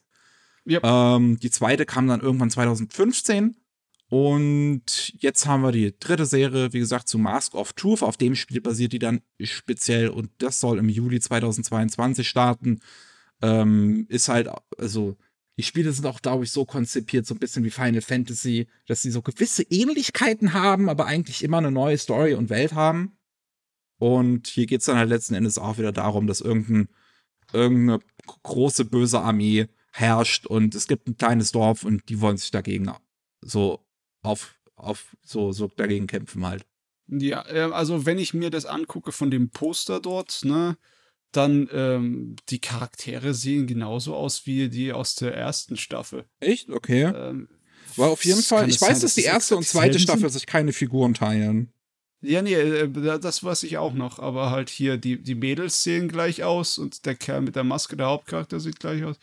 Yep. Ähm, die zweite kam dann irgendwann 2015. Und jetzt haben wir die dritte Serie, wie gesagt, zu Mask of Truth. Auf dem Spiel basiert die dann speziell und das soll im Juli 2022 starten. Ähm, ist halt, also die Spiele sind auch, glaube ich, so konzipiert, so ein bisschen wie Final Fantasy, dass sie so gewisse Ähnlichkeiten haben, aber eigentlich immer eine neue Story und Welt haben. Und hier geht es dann halt letzten Endes auch wieder darum, dass irgendein, irgendeine große böse Armee herrscht und es gibt ein kleines Dorf und die wollen sich dagegen so auf, auf so, so dagegen kämpfen halt. Ja, also wenn ich mir das angucke von dem Poster dort, ne, dann ähm, die Charaktere sehen genauso aus wie die aus der ersten Staffel. Echt? Okay. Ähm, War auf jeden Fall, ich weiß, sein, dass die erste und zweite Staffel sich keine Figuren teilen. Ja, nee, äh, das weiß ich auch noch, aber halt hier, die, die Mädels sehen gleich aus und der Kerl mit der Maske, der Hauptcharakter, sieht gleich aus.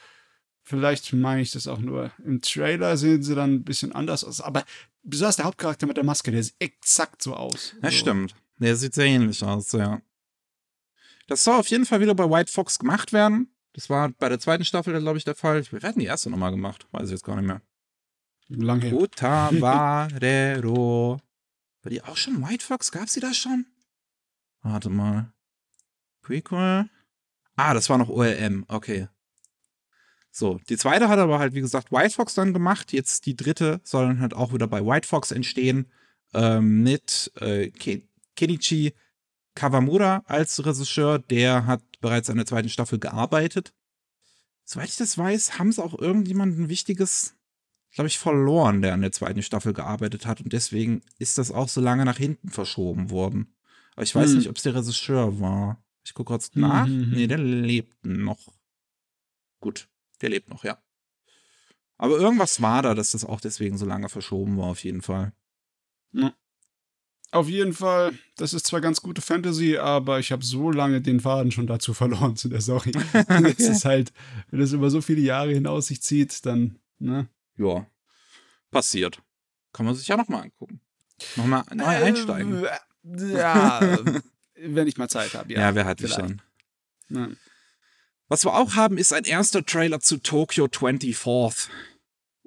Vielleicht meine ich das auch nur. Im Trailer sehen sie dann ein bisschen anders aus, aber besonders der Hauptcharakter mit der Maske, der sieht exakt so aus. Das so. stimmt. Der sieht sehr ähnlich aus, ja. Das soll auf jeden Fall wieder bei White Fox gemacht werden. Das war bei der zweiten Staffel, glaube ich, der Fall. Wir werden die erste nochmal gemacht. Weiß ich jetzt gar nicht mehr. Lange her. Utavarero. <laughs> War die auch schon White Fox? Gab sie das schon? Warte mal. Prequel. Ah, das war noch OLM. Okay. So, die zweite hat aber halt, wie gesagt, White Fox dann gemacht. Jetzt die dritte soll dann halt auch wieder bei White Fox entstehen. Ähm, mit äh, Kenichi Kawamura als Regisseur, der hat bereits an der zweiten Staffel gearbeitet. Soweit ich das weiß, haben sie auch irgendjemanden Wichtiges, glaube ich, verloren, der an der zweiten Staffel gearbeitet hat. Und deswegen ist das auch so lange nach hinten verschoben worden. Aber ich weiß hm. nicht, ob es der Regisseur war. Ich gucke kurz nach. Hm, hm, hm. Nee, der lebt noch. Gut, der lebt noch, ja. Aber irgendwas war da, dass das auch deswegen so lange verschoben war, auf jeden Fall. Ja. Auf jeden Fall, das ist zwar ganz gute Fantasy, aber ich habe so lange den Faden schon dazu <laughs> verloren zu der Story. <laughs> Es ist halt, wenn es über so viele Jahre hinaus sich zieht, dann, ne? Ja, passiert. Kann man sich ja nochmal angucken. Nochmal neu äh, einsteigen. Ja, <laughs> wenn ich mal Zeit habe, ja. Ja, wer hat die schon? Ja. Was wir auch haben, ist ein erster Trailer zu Tokyo 24th.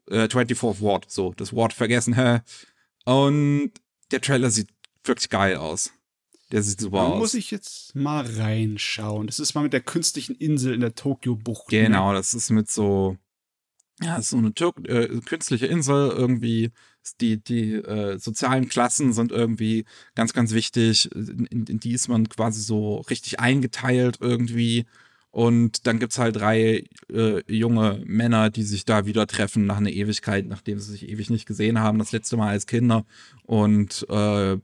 Äh, 24th Ward, so, das Wort vergessen. Hä? Und der Trailer sieht wirklich geil aus. Der sieht super da aus. muss ich jetzt mal reinschauen. Das ist mal mit der künstlichen Insel in der Tokio-Bucht. Ne? Genau, ne? das ist mit so, ja, so eine Tür äh, künstliche Insel irgendwie. Die, die äh, sozialen Klassen sind irgendwie ganz, ganz wichtig. In, in, die ist man quasi so richtig eingeteilt irgendwie. Und dann gibt es halt drei äh, junge Männer, die sich da wieder treffen nach einer Ewigkeit, nachdem sie sich ewig nicht gesehen haben, das letzte Mal als Kinder. Und äh,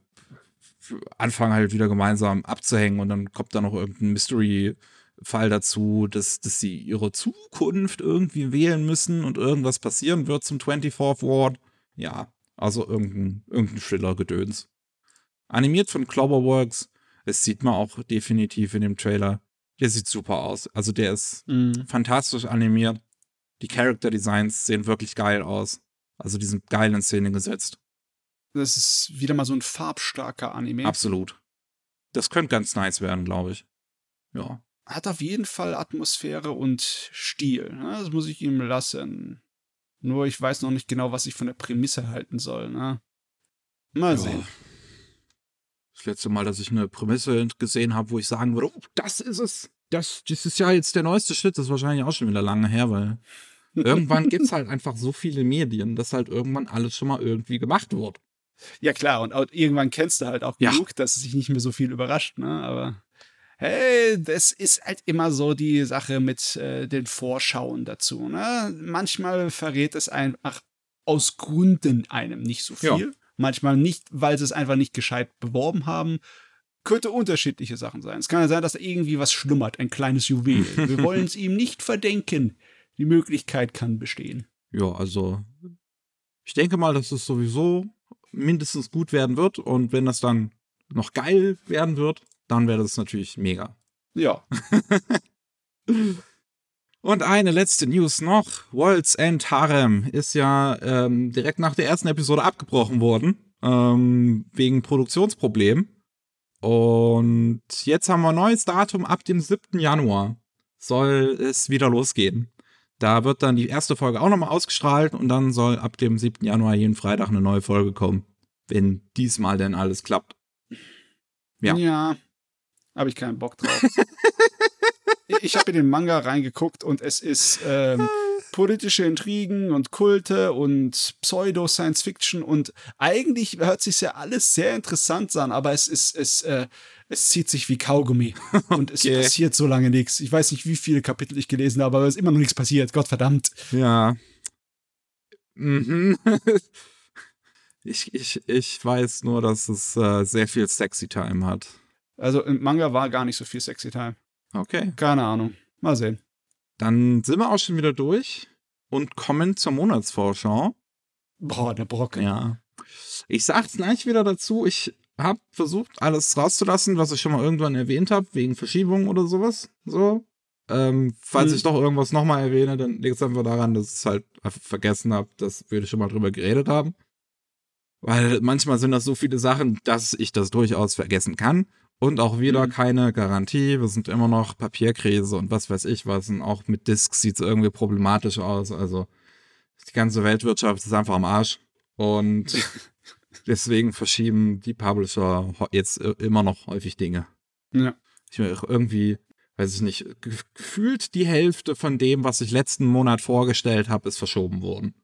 anfangen halt wieder gemeinsam abzuhängen. Und dann kommt da noch irgendein Mystery-Fall dazu, dass, dass sie ihre Zukunft irgendwie wählen müssen und irgendwas passieren wird zum 24th Ward. Ja, also irgendein, irgendein Thriller-Gedöns. Animiert von Cloverworks. Das sieht man auch definitiv in dem Trailer der sieht super aus. Also der ist mhm. fantastisch animiert. Die Character Designs sehen wirklich geil aus. Also die sind geil in Szene gesetzt. Das ist wieder mal so ein farbstarker Anime. Absolut. Das könnte ganz nice werden, glaube ich. Ja. Hat auf jeden Fall Atmosphäre und Stil. Ne? Das muss ich ihm lassen. Nur ich weiß noch nicht genau, was ich von der Prämisse halten soll. Ne? Mal ja. sehen. Das letzte Mal, dass ich eine Prämisse gesehen habe, wo ich sagen würde, oh, das ist es. Das, das ist ja jetzt der neueste Schritt. Das ist wahrscheinlich auch schon wieder lange her, weil <laughs> irgendwann gibt es halt einfach so viele Medien, dass halt irgendwann alles schon mal irgendwie gemacht wird. Ja, klar. Und irgendwann kennst du halt auch genug, ja. dass es sich nicht mehr so viel überrascht, ne? Aber hey, das ist halt immer so die Sache mit äh, den Vorschauen dazu. Ne? Manchmal verrät es einfach aus Gründen einem nicht so viel. Ja manchmal nicht, weil sie es einfach nicht gescheit beworben haben. Könnte unterschiedliche Sachen sein. Es kann ja sein, dass da irgendwie was schlummert, ein kleines Juwel. <laughs> Wir wollen es ihm nicht verdenken. Die Möglichkeit kann bestehen. Ja, also ich denke mal, dass es sowieso mindestens gut werden wird und wenn das dann noch geil werden wird, dann wäre das natürlich mega. Ja. <laughs> Und eine letzte News noch. World's End Harem ist ja ähm, direkt nach der ersten Episode abgebrochen worden, ähm, wegen Produktionsproblemen. Und jetzt haben wir ein neues Datum. Ab dem 7. Januar soll es wieder losgehen. Da wird dann die erste Folge auch nochmal ausgestrahlt und dann soll ab dem 7. Januar jeden Freitag eine neue Folge kommen. Wenn diesmal denn alles klappt. Ja. Ja. Habe ich keinen Bock drauf. <laughs> ich habe in den Manga reingeguckt und es ist ähm, <laughs> politische Intrigen und Kulte und Pseudo-Science-Fiction und eigentlich hört sich ja alles sehr interessant an, aber es ist, es, äh, es zieht sich wie Kaugummi <laughs> und es Okay. passiert so lange nichts. Ich weiß nicht, wie viele Kapitel ich gelesen habe, aber es ist immer noch nichts passiert. Gott verdammt. Ja. Mhm. <laughs> Ich, ich, ich weiß nur, dass es äh, sehr viel Sexy Time hat. Also im Manga war gar nicht so viel Sexy Time. Okay. Keine Ahnung. Mal sehen. Dann sind wir auch schon wieder durch und kommen zur Monatsvorschau. Boah, der Brocken. Ja. Ich sag's gleich wieder dazu. Ich habe versucht, alles rauszulassen, was ich schon mal irgendwann erwähnt habe, wegen Verschiebung oder sowas. So. Ähm, falls Hm. ich doch irgendwas nochmal erwähne, dann liegt es einfach daran, dass ich es halt vergessen habe, dass wir schon mal drüber geredet haben. Weil manchmal sind das so viele Sachen, dass ich das durchaus vergessen kann. Und auch wieder Mhm. keine Garantie. Wir sind immer noch Papierkrise und was weiß ich was. Und auch mit Discs sieht es irgendwie problematisch aus. Also die ganze Weltwirtschaft ist einfach am Arsch. Und <laughs> deswegen verschieben die Publisher jetzt immer noch häufig Dinge. Ja. Ich auch irgendwie, weiß ich nicht, ge gefühlt die Hälfte von dem, was ich letzten Monat vorgestellt habe, ist verschoben worden.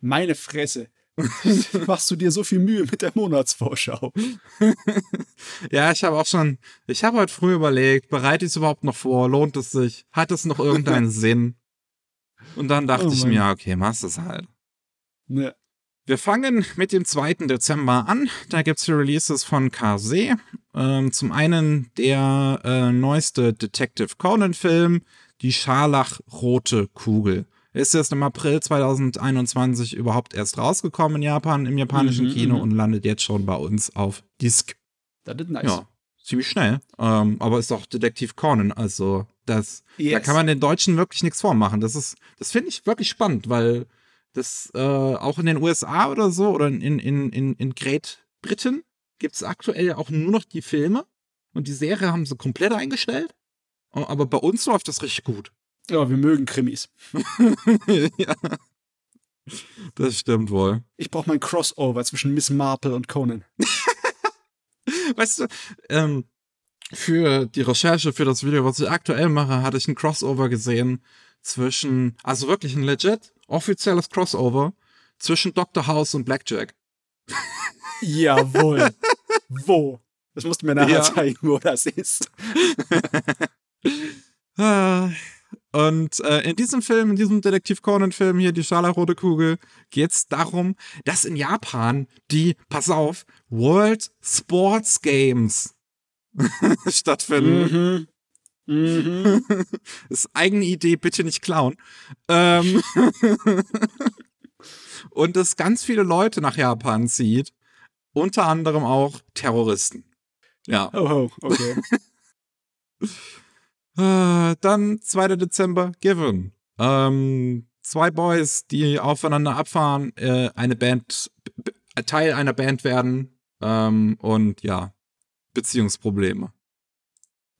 Meine Fresse. <laughs> Machst du dir so viel Mühe mit der Monatsvorschau? <laughs> Ja, ich habe auch schon, ich habe heute früh überlegt, bereite ich es überhaupt noch vor? Lohnt es sich? Hat es noch irgendeinen <laughs> Sinn? Und dann dachte Oh ich mir, okay, machst es halt. Ne. Wir fangen mit dem 2. Dezember an. Da gibt's die Releases von KZ. Ähm, zum einen der äh, neueste Detective Conan-Film, die Scharlachrote Kugel. Ist erst im April 2021 überhaupt erst rausgekommen in Japan, im japanischen Mhm, Kino mhm. und landet jetzt schon bei uns auf Disc. Das ist nice. Ja, ziemlich schnell. Ähm, aber ist auch Detektiv Conan, also das, da Yes. kann man den Deutschen wirklich nichts vormachen. Das ist, das finde ich wirklich spannend, weil das äh, auch in den USA oder so oder in, in, in, in Great Britain gibt es aktuell auch nur noch die Filme und die Serie haben sie komplett eingestellt. Oh, Aber bei uns läuft das richtig gut. Ja, wir mögen Krimis. <laughs> ja. Das stimmt wohl. Ich brauche mein Crossover zwischen Miss Marple und Conan. <laughs> Weißt du, ähm, für die Recherche für das Video, was ich aktuell mache, hatte ich ein Crossover gesehen zwischen, also wirklich ein legit, offizielles Crossover zwischen Dr. House und Blackjack. <laughs> Jawohl. Wo? Das musst du mir nachher Ja. zeigen, wo das ist. Und äh, in diesem Film, in diesem Detektiv Conan-Film hier, die Scharlachrote Kugel, geht es darum, dass in Japan die, pass auf, World Sports Games <laughs> stattfinden. Mhm. Mhm. Das <laughs> ist eigene Idee, bitte nicht klauen. Ähm <laughs> und es ganz viele Leute nach Japan zieht. Unter anderem auch Terroristen. Ja. Oh, oh, okay. Äh, dann 2. Dezember, Given. Ähm, zwei Boys, die aufeinander abfahren, äh, eine Band, Teil einer Band werden ähm, und ja, Beziehungsprobleme.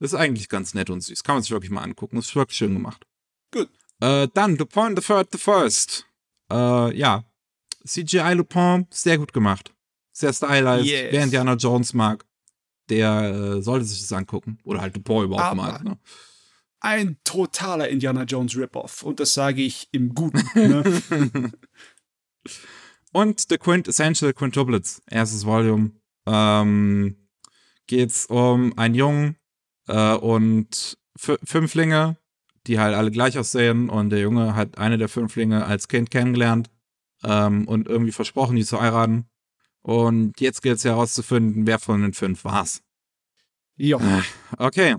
Ist eigentlich ganz nett und süß. Kann man sich wirklich mal angucken. Ist wirklich schön gemacht. Gut. Äh, dann Lupin the Third the First. Äh, ja. CGI Lupin, sehr gut gemacht. Sehr stylized. Yes. Wer Indiana Jones mag, der äh, sollte sich das angucken. Oder halt Lupin überhaupt Aber- mal. Ne? Ein totaler Indiana Jones Rip-Off. Und das sage ich im Guten. <laughs> Ne? Und The Quintessential Quintuplets, erstes Volume. Ähm, geht's um einen Jungen äh, und Fünflinge, die halt alle gleich aussehen. Und der Junge hat eine der Fünflinge als Kind kennengelernt ähm, und irgendwie versprochen, die zu heiraten. Und jetzt gilt es herauszufinden, wer von den fünf war's. ja. Okay.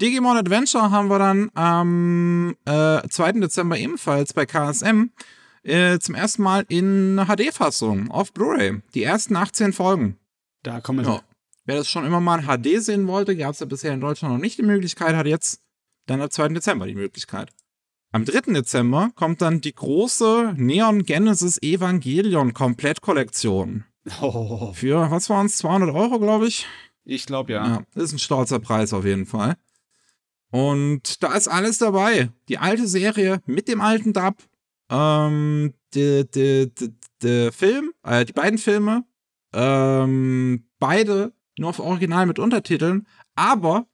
Digimon Adventure haben wir dann am äh, 2. Dezember ebenfalls bei KSM äh, zum ersten Mal in HD-Fassung auf Blu-ray. Die ersten 18 Folgen. Da kommen Ja. Wer das schon immer mal in HD sehen wollte, gab es ja bisher in Deutschland noch nicht die Möglichkeit, hat jetzt dann am 2. Dezember die Möglichkeit. Am 3. Dezember kommt dann die große Neon Genesis Evangelion Komplettkollektion. Oh, Für, was waren es, 200 Euro, glaube ich? ich glaube ja. Ja, ist ein stolzer Preis auf jeden Fall. Und da ist alles dabei. Die alte Serie mit dem alten Dub, ähm, der de, de, de Film, äh, die beiden Filme, ähm, beide nur auf Original mit Untertiteln, aber,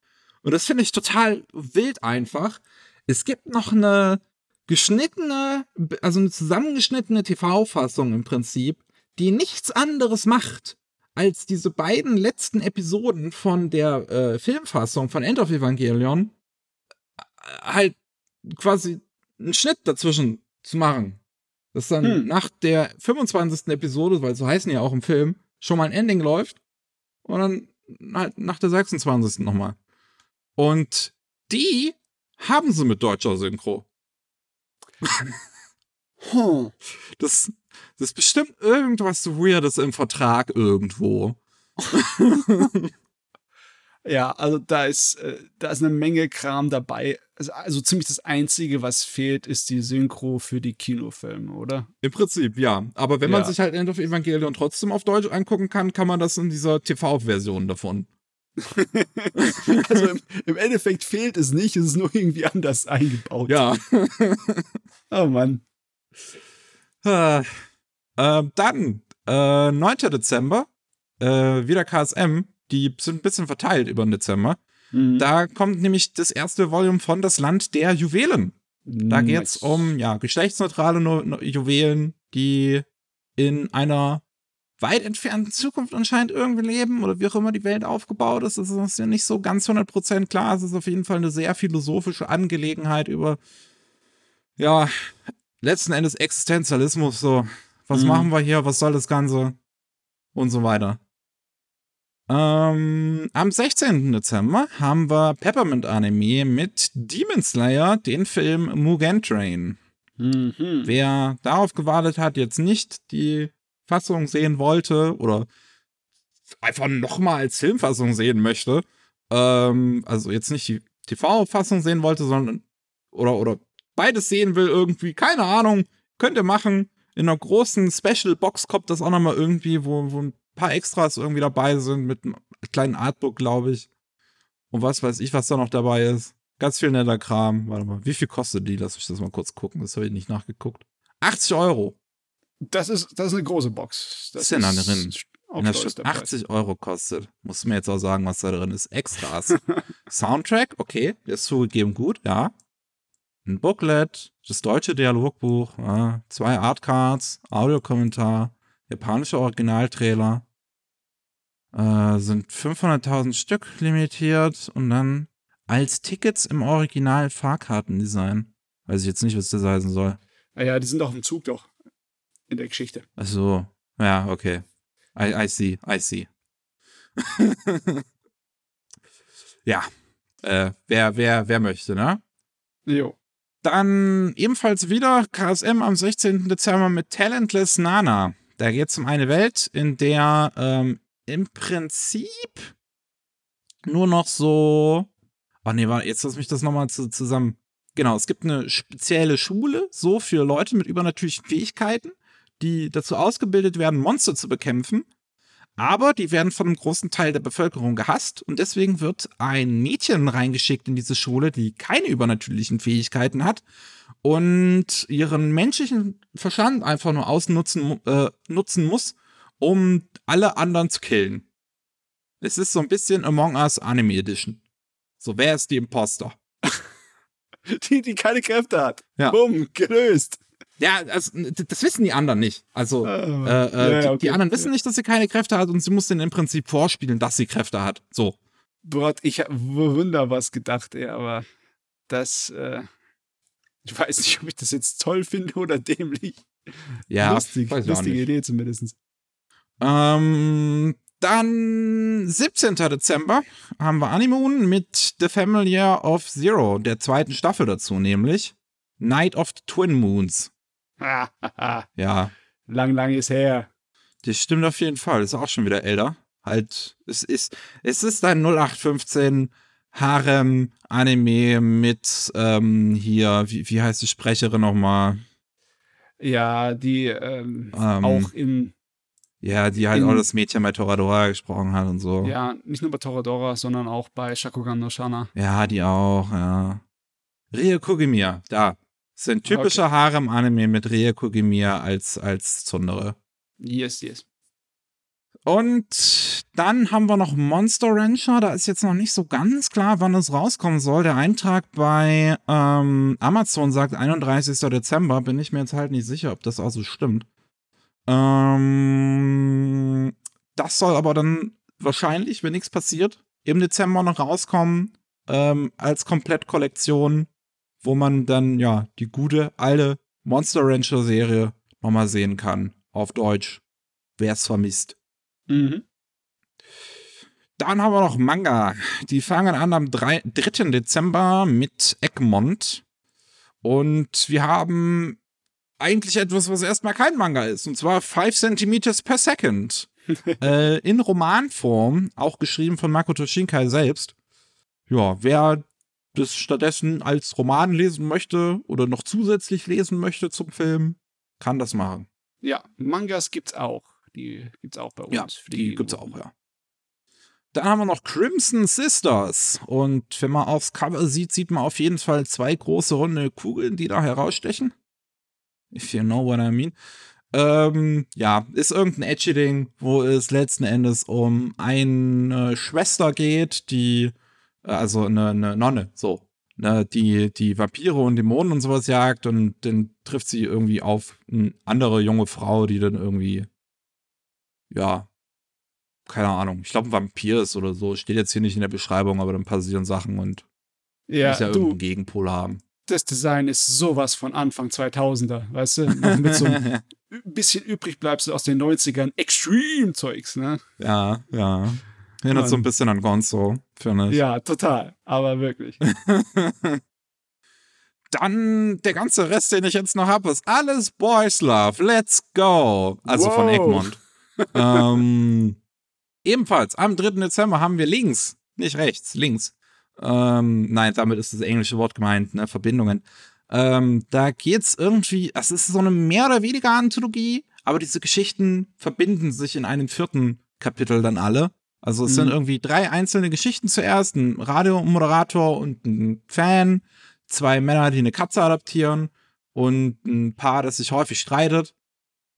und das finde ich total wild einfach, es gibt noch eine geschnittene, also eine zusammengeschnittene TV-Fassung im Prinzip, die nichts anderes macht, als diese beiden letzten Episoden von der äh, Filmfassung von End of Evangelion äh, halt quasi einen Schnitt dazwischen zu machen. Dass dann Hm. nach der 25. Episode, weil so heißen ja auch im Film, schon mal ein Ending läuft und dann halt nach der 26. nochmal. Und die haben sie mit deutscher Synchro. Hm. Das, das ist bestimmt irgendwas Weirdes im Vertrag irgendwo. <laughs> Ja, also da ist, äh, da ist eine Menge Kram dabei. Also, also ziemlich das Einzige, was fehlt, ist die Synchro für die Kinofilme, oder? Im Prinzip, ja. Aber wenn man Ja. sich halt End of Evangelion trotzdem auf Deutsch angucken kann, kann man das in dieser TV-Version davon. <laughs> Also im, im Endeffekt fehlt es nicht, es ist nur irgendwie anders eingebaut. Ja. <laughs> Oh Mann. Äh, dann, äh, 9. Dezember, äh, wieder KSM. Die sind ein bisschen verteilt über den Dezember. Mhm. Da kommt nämlich das erste Volume von Das Land der Juwelen. Da Nice. geht's um ja, geschlechtsneutrale Juwelen, die in einer weit entfernten Zukunft anscheinend irgendwie leben oder wie auch immer die Welt aufgebaut ist. Das ist ja nicht so ganz 100% klar. Es ist auf jeden Fall eine sehr philosophische Angelegenheit über, ja, letzten Endes Existenzialismus. So, was Mhm. machen wir hier? Was soll das Ganze? Und so weiter. Ähm, am 16. Dezember haben wir Peppermint Anime mit Demon Slayer, den Film Mugen Train. Mhm. Wer darauf gewartet hat, jetzt nicht die Fassung sehen wollte oder einfach nochmal als Filmfassung sehen möchte, ähm, also jetzt nicht die TV-Fassung sehen wollte, sondern oder, oder beides sehen will, irgendwie, keine Ahnung, könnt ihr machen. In einer großen Special-Box kommt das auch nochmal irgendwie, wo, wo ein paar Extras irgendwie dabei sind, mit einem kleinen Artbook, glaube ich. Und was weiß ich, was da noch dabei ist. Ganz viel netter Kram. Warte mal, wie viel kostet die? Lass mich das mal kurz gucken. Das habe ich nicht nachgeguckt. 80 Euro. Das ist, das ist eine große Box. Das ist denn da drin? auch Wenn das schon dabei. 80 Euro kostet, musst du mir jetzt auch sagen, was da drin ist. Extras. <laughs> Soundtrack, okay, der ist zugegeben gut, ja. Ein Booklet, das deutsche Dialogbuch, ja. zwei Artcards, Audiokommentar, japanischer Originaltrailer. Äh, sind 500.000 Stück limitiert und dann als Tickets im Original Fahrkartendesign. Weiß ich jetzt nicht, was das heißen soll. Naja, die sind doch im Zug doch. In der Geschichte. Ach so, ja, okay. I, I see, I see. <laughs> ja, äh, wer, wer, wer möchte, ne? Jo. Dann ebenfalls wieder KSM am 16. Dezember mit Talentless Nana. Da geht es um eine Welt, in der ähm, im Prinzip nur noch so. Oh nee, warte, jetzt lass mich das nochmal zu, zusammen. Genau, es gibt eine spezielle Schule, so für Leute mit übernatürlichen Fähigkeiten, die dazu ausgebildet werden, Monster zu bekämpfen. Aber die werden von einem großen Teil der Bevölkerung gehasst und deswegen wird ein Mädchen reingeschickt in diese Schule, die keine übernatürlichen Fähigkeiten hat und ihren menschlichen Verstand einfach nur ausnutzen äh, nutzen muss, um alle anderen zu killen. Es ist so ein bisschen Among Us Anime Edition. So, wer ist die Imposter? <laughs> Die, die keine Kräfte hat. Ja. Bumm, gelöst. Ja, also, das wissen die anderen nicht. Also, Ah, äh, äh, ja, die, okay. die anderen wissen nicht, dass sie keine Kräfte hat und sie muss denen im Prinzip vorspielen, dass sie Kräfte hat. So. Gott, ich habe wunder was gedacht, ey, aber das, äh, ich weiß nicht, ob ich das jetzt toll finde oder dämlich. Ja, Lustig, lustige. Idee zumindest. Ähm, Dann 17. Dezember haben wir Animoon mit The Family of Zero, der zweiten Staffel dazu, nämlich Night of the Twin Moons. <laughs> ja. Lang, lang ist her. Das stimmt auf jeden Fall. Ist auch schon wieder älter. Halt, es ist, es ist ein 0815 Harem-Anime mit ähm, hier, wie, wie heißt die Sprecherin nochmal? Ja, die ähm, ähm, auch in. Ja, die halt in, auch das Mädchen bei Toradora gesprochen hat und so. Ja, nicht nur bei Toradora, sondern auch bei Shakugan no Shana. Ja, die auch, ja. Rie Kugimiya, da. Das ist ein typischer okay. Harem-Anime mit Rie Kugimiya als, als Zundere. Yes, yes. Und dann haben wir noch Monster Rancher. Da ist jetzt noch nicht so ganz klar, wann es rauskommen soll. Der Eintrag bei ähm, Amazon sagt 31. Dezember. Bin ich mir jetzt halt nicht sicher, ob das also stimmt. Ähm, das soll aber dann wahrscheinlich, wenn nichts passiert, im Dezember noch rauskommen ähm, als Komplettkollektion, wo man dann ja die gute alte Monster Rancher Serie nochmal sehen kann. Auf Deutsch. Wer es vermisst. Mhm. Dann haben wir noch Manga. Die fangen an am 3. Dezember mit Egmont. Und wir haben eigentlich etwas, was erstmal kein Manga ist. Und zwar 5 cm per second. <laughs> äh, in Romanform, auch geschrieben von Makoto Shinkai selbst. Ja, wer das stattdessen als Roman lesen möchte oder noch zusätzlich lesen möchte zum Film, kann das machen. Ja, Mangas gibt's auch. Die gibt's auch bei uns. Ja, die, die gibt's auch, ja. Dann haben wir noch Crimson Sisters. Und wenn man aufs Cover sieht, sieht man auf jeden Fall zwei große runde Kugeln, die da herausstechen. If you know what I mean. Ähm, ja, ist irgendein Edgy-Ding, wo es letzten Endes um eine Schwester geht, die, also eine, eine Nonne, so, ne, die, die Vampire und Dämonen und sowas jagt und dann trifft sie irgendwie auf eine andere junge Frau, die dann irgendwie ja, keine Ahnung. Ich glaube, ein Vampir ist oder so. Steht jetzt hier nicht in der Beschreibung, aber dann passieren Sachen und ja, muss ja du, irgendeinen Gegenpol haben. Das Design ist sowas von Anfang 2000er, weißt du? Mit so <laughs> ein bisschen übrig bleibst du aus den 90ern. Extreme-Zeugs, ne? Ja, ja. Erinnert so ein bisschen an Gonzo, finde ich. Ja, total. Aber wirklich. <laughs> Dann der ganze Rest, den ich jetzt noch habe, ist alles Boys Love. Let's go. Also wow. von Egmont <laughs> ähm, ebenfalls am 3. Dezember haben wir links, nicht rechts, links. Ähm, nein, damit ist das englische Wort gemeint, ne, Verbindungen. Ähm, da geht's irgendwie, es ist so eine mehr oder weniger Anthologie, aber diese Geschichten verbinden sich in einem vierten Kapitel dann alle. Also es mhm. sind irgendwie drei einzelne Geschichten zuerst, ein Radiomoderator und ein Fan, zwei Männer, die eine Katze adaptieren und ein Paar, das sich häufig streitet.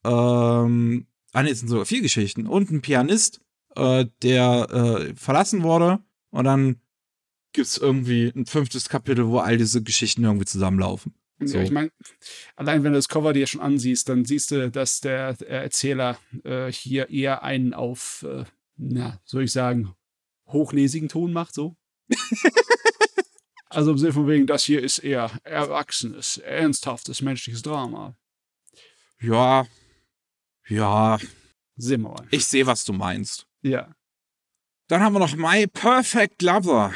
Ähm, ah ne, es sind sogar vier Geschichten und ein Pianist, äh, der äh, verlassen wurde und dann gibt es irgendwie ein fünftes Kapitel, wo all diese Geschichten irgendwie zusammenlaufen. So. Ja, ich meine, allein wenn du das Cover dir schon ansiehst, dann siehst du, dass der, Erzähler äh, hier eher einen auf, äh, na, soll ich sagen, hochnäsigen Ton macht, so. <laughs> also im Sinne von wegen, das hier ist eher erwachsenes, ernsthaftes menschliches Drama. Ja, ja. Sehen wir mal. Ich sehe, was du meinst. Ja. Dann haben wir noch My Perfect Lover.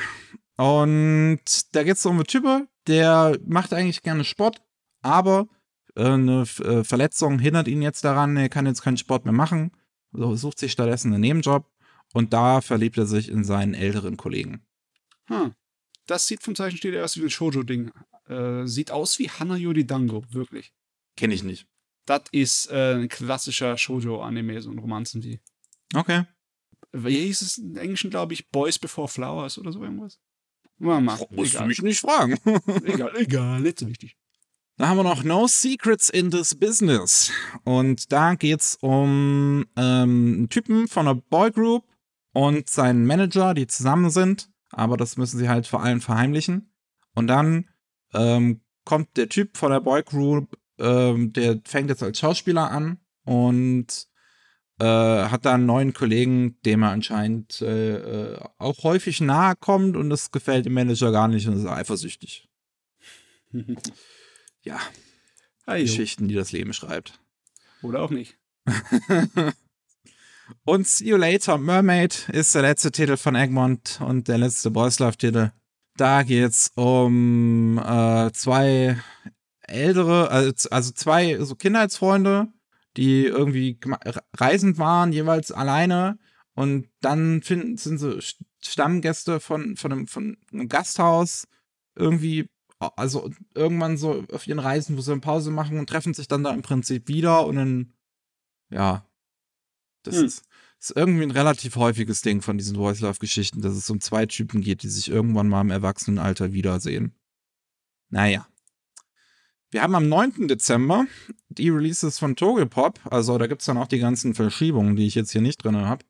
Und da geht es um einen Typ, der macht eigentlich gerne Sport, aber äh, eine äh, Verletzung hindert ihn jetzt daran, er kann jetzt keinen Sport mehr machen, sucht sich stattdessen einen Nebenjob und da verliebt er sich in seinen älteren Kollegen. Hm. Das sieht vom Zeichenstil erst wie ein Shoujo-Ding. Äh, sieht aus wie Hana Yori Dango, wirklich. Kenne ich nicht. Das ist äh, ein klassischer Shoujo-Anime, so ein Romanzen wie. Okay. Wie hieß es im Englischen, glaube ich, Boys Before Flowers oder so irgendwas? Mal, mal. Musst egal. du mich nicht fragen. <laughs> egal, egal, nicht so wichtig. Da haben wir noch No Secrets in this Business. Und da geht es um ähm, einen Typen von einer Boygroup und seinen Manager, die zusammen sind. Aber das müssen sie halt vor allem verheimlichen. Und dann ähm, kommt der Typ von der Boygroup ähm, der fängt jetzt als Schauspieler an und äh, hat da einen neuen Kollegen, dem er anscheinend äh, äh auch häufig nahe kommt und das gefällt dem Manager gar nicht und ist eifersüchtig. <laughs> ja. Hi, Geschichten, die das Leben schreibt. Oder auch nicht. <laughs> Und See You Later, Mermaid ist der letzte Titel von Egmont und der letzte Boys Love-Titel. Da geht's um äh, zwei ältere, also, zwei so Kindheitsfreunde, die irgendwie reisend waren, jeweils alleine. Und dann finden, sind so Stammgäste von, von, einem, von einem Gasthaus irgendwie, also irgendwann so auf ihren Reisen, wo sie eine Pause machen und treffen sich dann da im Prinzip wieder und dann, ja, das hm. ist, ist irgendwie ein relativ häufiges Ding von diesen Voice Love Geschichten, dass es um zwei Typen geht, die sich irgendwann mal im Erwachsenenalter wiedersehen. Naja. Wir haben am 9. Dezember die Releases von Togelpop. Also da gibt es dann auch die ganzen Verschiebungen, die ich jetzt hier nicht drin habe.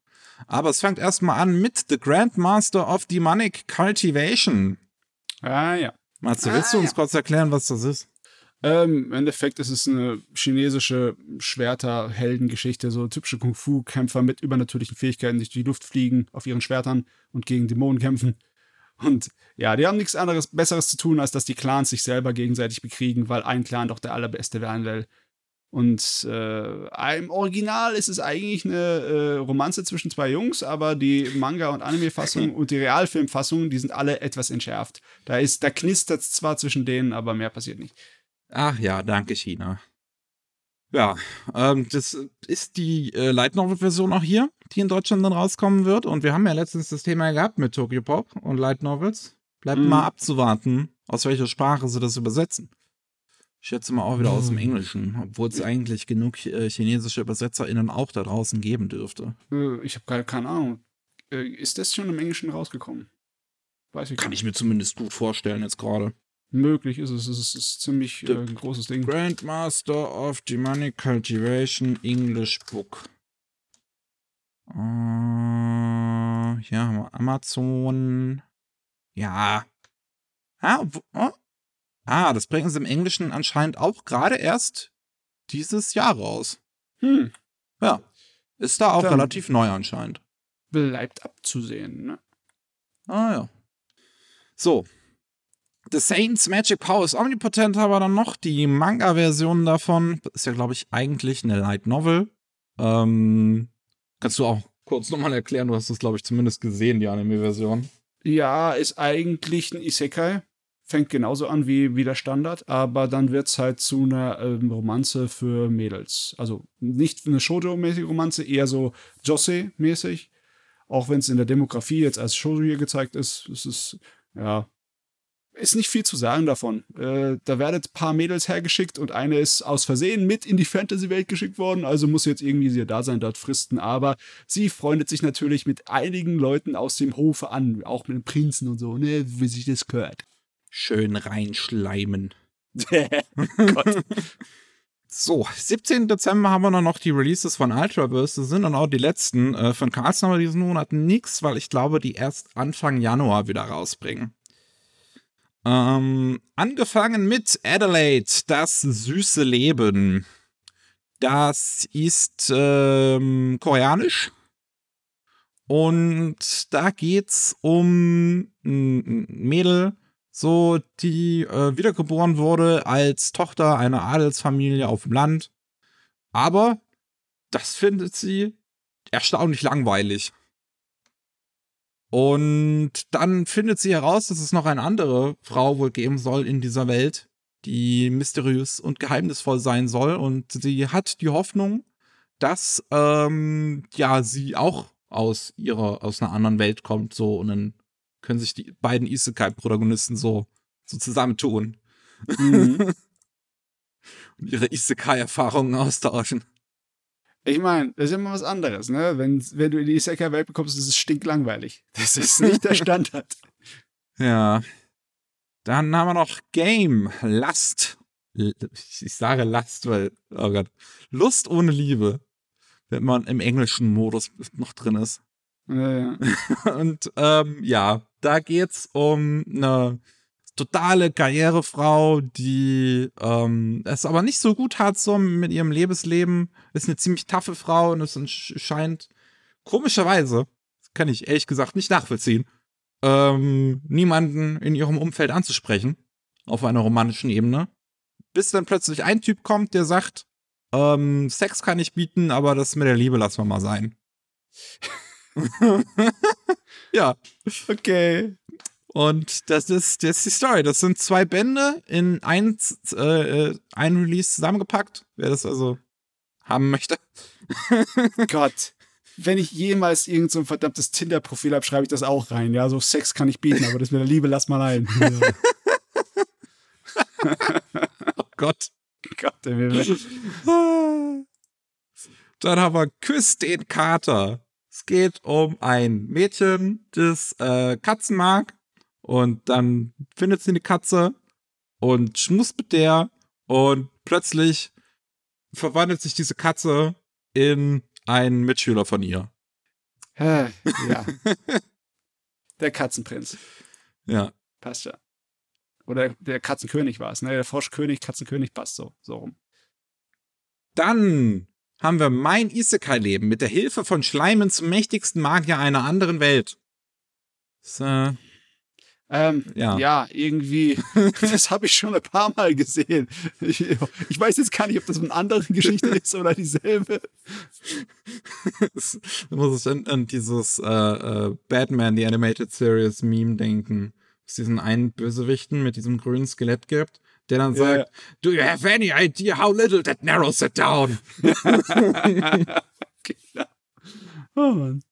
Aber es fängt erstmal an mit The Grandmaster of Demonic Cultivation. Ah ja. Matze, willst ah, du uns ja. kurz erklären, was das ist? Ähm, Im Endeffekt ist es eine chinesische Schwerter-Heldengeschichte, so typische Kung-Fu-Kämpfer mit übernatürlichen Fähigkeiten, die durch die Luft fliegen auf ihren Schwertern und gegen Dämonen kämpfen. Und ja, die haben nichts anderes, Besseres zu tun, als dass die Clans sich selber gegenseitig bekriegen, weil ein Clan doch der allerbeste werden will. Und äh, im Original ist es eigentlich eine äh, Romanze zwischen zwei Jungs, aber die Manga- und Anime-Fassung <laughs> und die Realfilm-Fassung, die sind alle etwas entschärft. Da ist, da knistert es zwar zwischen denen, aber mehr passiert nicht. Ach ja, danke China. Ja, ähm, das ist die äh, Light Novel-Version auch hier, die in Deutschland dann rauskommen wird. Und wir haben ja letztens das Thema gehabt mit Tokyo Pop und Light Novels. Bleibt mm. mal abzuwarten, aus welcher Sprache sie das übersetzen. Ich schätze mal auch wieder aus dem hm. Englischen, obwohl es eigentlich genug äh, chinesische UbersetzerInnen auch da draußen geben dürfte. Äh, ich habe gar keine Ahnung. Äh, ist das schon im Englischen rausgekommen? Weiß ich Kann ich mir zumindest gut vorstellen jetzt gerade möglich ist es. Es ist, ist ziemlich äh, ein großes Ding. Grandmaster of Demonic Cultivation English Book. Uh, hier haben wir Amazon. Ja. Ah, oh. ah, das bringen sie im Englischen anscheinend auch gerade erst dieses Jahr raus. Hm. Ja. Ist da auch Dann relativ neu anscheinend. Bleibt abzusehen, ne? Ah ja. So, The Saints Magic Power ist omnipotent, aber dann noch die Manga-Version davon. Ist ja, glaube ich, eigentlich eine Light Novel. Ähm, kannst du auch kurz nochmal erklären? Du hast es, glaube ich, zumindest gesehen, die Anime-Version. Ja, ist eigentlich ein Isekai. Fängt genauso an wie, wie der Standard, aber dann wird es halt zu einer ähm, Romanze für Mädels. Also nicht eine Shoujo-mäßige Romanze, eher so Jose-mäßig. Auch wenn es in der Demografie jetzt als Shoujo hier gezeigt ist, es ist ja ist nicht viel zu sagen davon. Äh, da werden ein paar Mädels hergeschickt und eine ist aus Versehen mit in die Fantasy-Welt geschickt worden, also muss jetzt irgendwie sie da sein, dort fristen. Aber sie freundet sich natürlich mit einigen Leuten aus dem Hofe an, auch mit dem Prinzen und so, ne, wie sich das gehört. Schön reinschleimen. <laughs> <laughs> Gott. So, 17. Dezember haben wir dann noch die Releases von Ultraverse. Das sind dann auch die letzten. Äh, von Carlson haben wir diesen Monat nichts, weil ich glaube, die erst Anfang Januar wieder rausbringen. Ähm, angefangen mit Adelaide, das süße Leben. Das ist ähm, koreanisch. Und da geht's um ein Mädel, so die äh, wiedergeboren wurde als Tochter einer Adelsfamilie auf dem Land. Aber das findet sie erstaunlich langweilig. Und dann findet sie heraus, dass es noch eine andere Frau wohl geben soll in dieser Welt, die mysteriös und geheimnisvoll sein soll. Und sie hat die Hoffnung, dass ähm, ja sie auch aus ihrer aus einer anderen Welt kommt so und dann können sich die beiden Isekai-Protagonisten so so zusammentun mhm. <laughs> und ihre Isekai-Erfahrungen austauschen. Ich meine, das ist immer was anderes, ne? Wenn, wenn du in die Isekai-Welt bekommst, ist es stinklangweilig. <laughs> Das ist nicht der Standard. ja. Dann haben wir noch Game, Last. Ich sage Last, weil, oh Gott. Lust ohne Liebe. Wenn man im englischen Modus noch drin ist. Ja, ja. <laughs> Und ähm, ja, da geht's um eine totale Karrierefrau, die ähm, es aber nicht so gut hat so mit ihrem Lebensleben. Ist eine ziemlich taffe Frau und es scheint komischerweise, kann ich ehrlich gesagt nicht nachvollziehen, ähm, niemanden in ihrem Umfeld anzusprechen auf einer romantischen Ebene. Bis dann plötzlich ein Typ kommt, der sagt, ähm, Sex kann ich bieten, aber das mit der Liebe lassen wir mal sein. <laughs> <laughs> ja. Okay. Und das ist, das ist die Story. Das sind zwei Bände in ein, äh, ein Release zusammengepackt. Wer das also haben möchte. <laughs> Gott. Wenn ich jemals irgend so ein verdammtes Tinder-Profil habe, schreibe ich das auch rein. Ja, so Sex kann ich bieten, aber das mit der Liebe lass mal ein. <laughs> oh Gott. Gott, der will. Dann haben wir Küss den Kater. Es geht um ein Mädchen, das äh, Katzen mag. Und dann findet sie eine Katze und schmust mit der. Und plötzlich verwandelt sich diese Katze in einen Mitschüler von ihr. ja. <laughs> Der Katzenprinz. Ja. Passt ja. Oder der Katzenkönig war es, ne? Der Froschkönig, Katzenkönig passt so, so rum. Dann haben wir mein Isekai-Leben mit der Hilfe von Schleimen zum mächtigsten Magier einer anderen Welt. Äh, ähm, ja. ja, irgendwie, <laughs> das habe ich schon ein paar Mal gesehen. Ich, ich, weiß jetzt gar nicht, ob das eine andere Geschichte <laughs> ist oder dieselbe. da muss ich an, an dieses äh, äh, Batman, die Animated Series Meme denken. Es diesen einen Bösewichten mit diesem grünen Skelett gibt, der dann yeah. sagt, Do you have any idea how little that narrows it down? <laughs> genau. Oh Mann.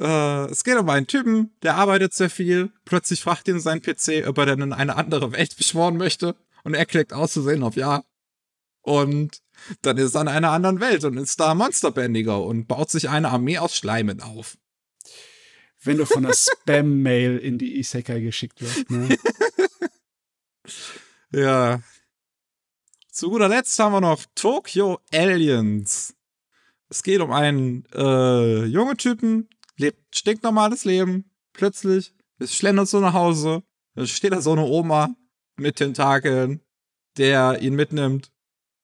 Äh, es geht um einen Typen, der arbeitet sehr viel. Plötzlich fragt ihn sein PC, ob er denn in eine andere Welt <laughs> beschworen möchte. Und er klickt auszusehen auf Ja. Und dann ist er in einer anderen Welt und ist da Monsterbändiger und baut sich eine Armee aus Schleimen auf. Wenn du von der Spam-Mail in die Isekai geschickt wirst, ne? <laughs> ja. Zu guter Letzt haben wir noch Tokyo Aliens. Es geht um einen äh, jungen Typen, lebt stinknormales Leben. Plötzlich ist schlendert so nach Hause. Da steht da so eine Oma mit Tentakeln, der ihn mitnimmt.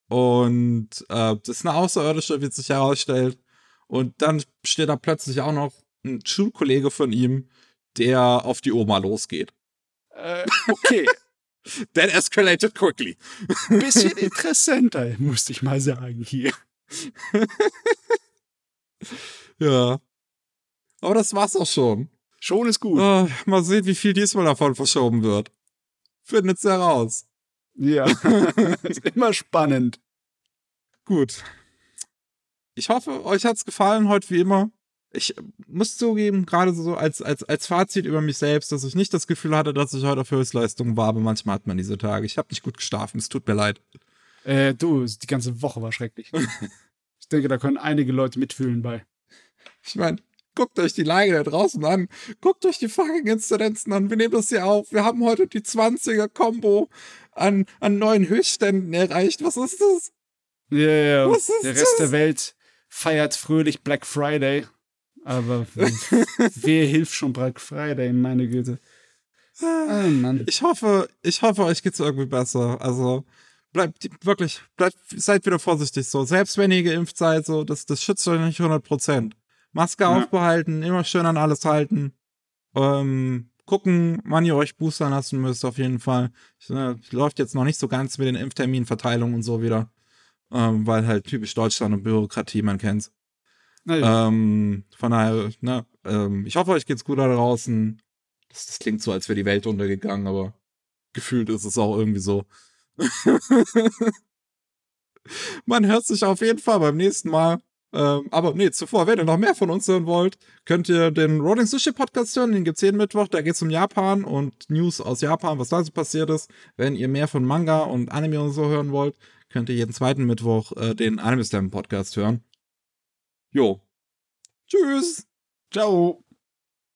Und äh, das ist eine Außerirdische, wie sich herausstellt. Und dann steht da plötzlich auch noch ein Schulkollege von ihm, der auf die Oma losgeht. Äh, okay. <laughs> That escalated quickly. Bisschen <laughs> interessanter, musste ich mal sagen hier. ja. Aber das war's auch schon. Schon ist gut. Oh, mal sehen, wie viel diesmal davon verschoben wird. Findet's heraus. Ja, <laughs> ist immer spannend. Gut. Ich hoffe, euch hat's gefallen heute wie immer. Ich muss zugeben, gerade so als, als, als Fazit über mich selbst, dass ich nicht das Gefühl hatte, dass ich heute auf Höchstleistung war, aber manchmal hat man diese Tage. Ich habe nicht gut geschlafen, es tut mir leid. Äh, du, die ganze Woche war schrecklich. <laughs> ich denke, da können einige Leute mitfühlen bei. Ich meine, Guckt euch die Lage da draußen an. Guckt euch die fucking Inzidenzen an. Wir nehmen das hier auf. Wir haben heute die 20er-Kombo an, an neuen Höchstständen erreicht. Was ist das? Ja, yeah, ja. Was ist der Rest das? der Welt feiert fröhlich Black Friday. Aber <laughs> wer hilft schon Black Friday, meine Güte. Oh, Mann. Ich hoffe, ich hoffe, euch geht's irgendwie besser. Also, bleibt wirklich, bleibt, seid wieder vorsichtig so. Selbst wenn ihr geimpft seid, so, das, das schützt euch nicht 100 Prozent. Maske ja. aufbehalten, immer schön an alles halten. Ähm, gucken, wann ihr euch boostern lassen müsst, auf jeden Fall. Äh, läuft jetzt noch nicht so ganz mit den Impfterminverteilungen und so wieder. Ähm, weil halt typisch Deutschland und Bürokratie, man kennt's. Ja. Ähm, von daher, ne, ähm, ich hoffe, euch geht's gut da draußen. Das, das klingt so, als wäre die Welt untergegangen, aber gefühlt ist es auch irgendwie so. <laughs> man hört sich auf jeden Fall beim nächsten Mal. Ähm, aber nee, zuvor, wenn ihr noch mehr von uns hören wollt, könnt ihr den Rolling Sushi Podcast hören. Den gibt's jeden Mittwoch. Da geht's um Japan und News aus Japan, was da so passiert ist. Wenn ihr mehr von Manga und Anime und so hören wollt, könnt ihr jeden zweiten Mittwoch äh, den Anime Slam Podcast hören. Jo. Tschüss. Ciao.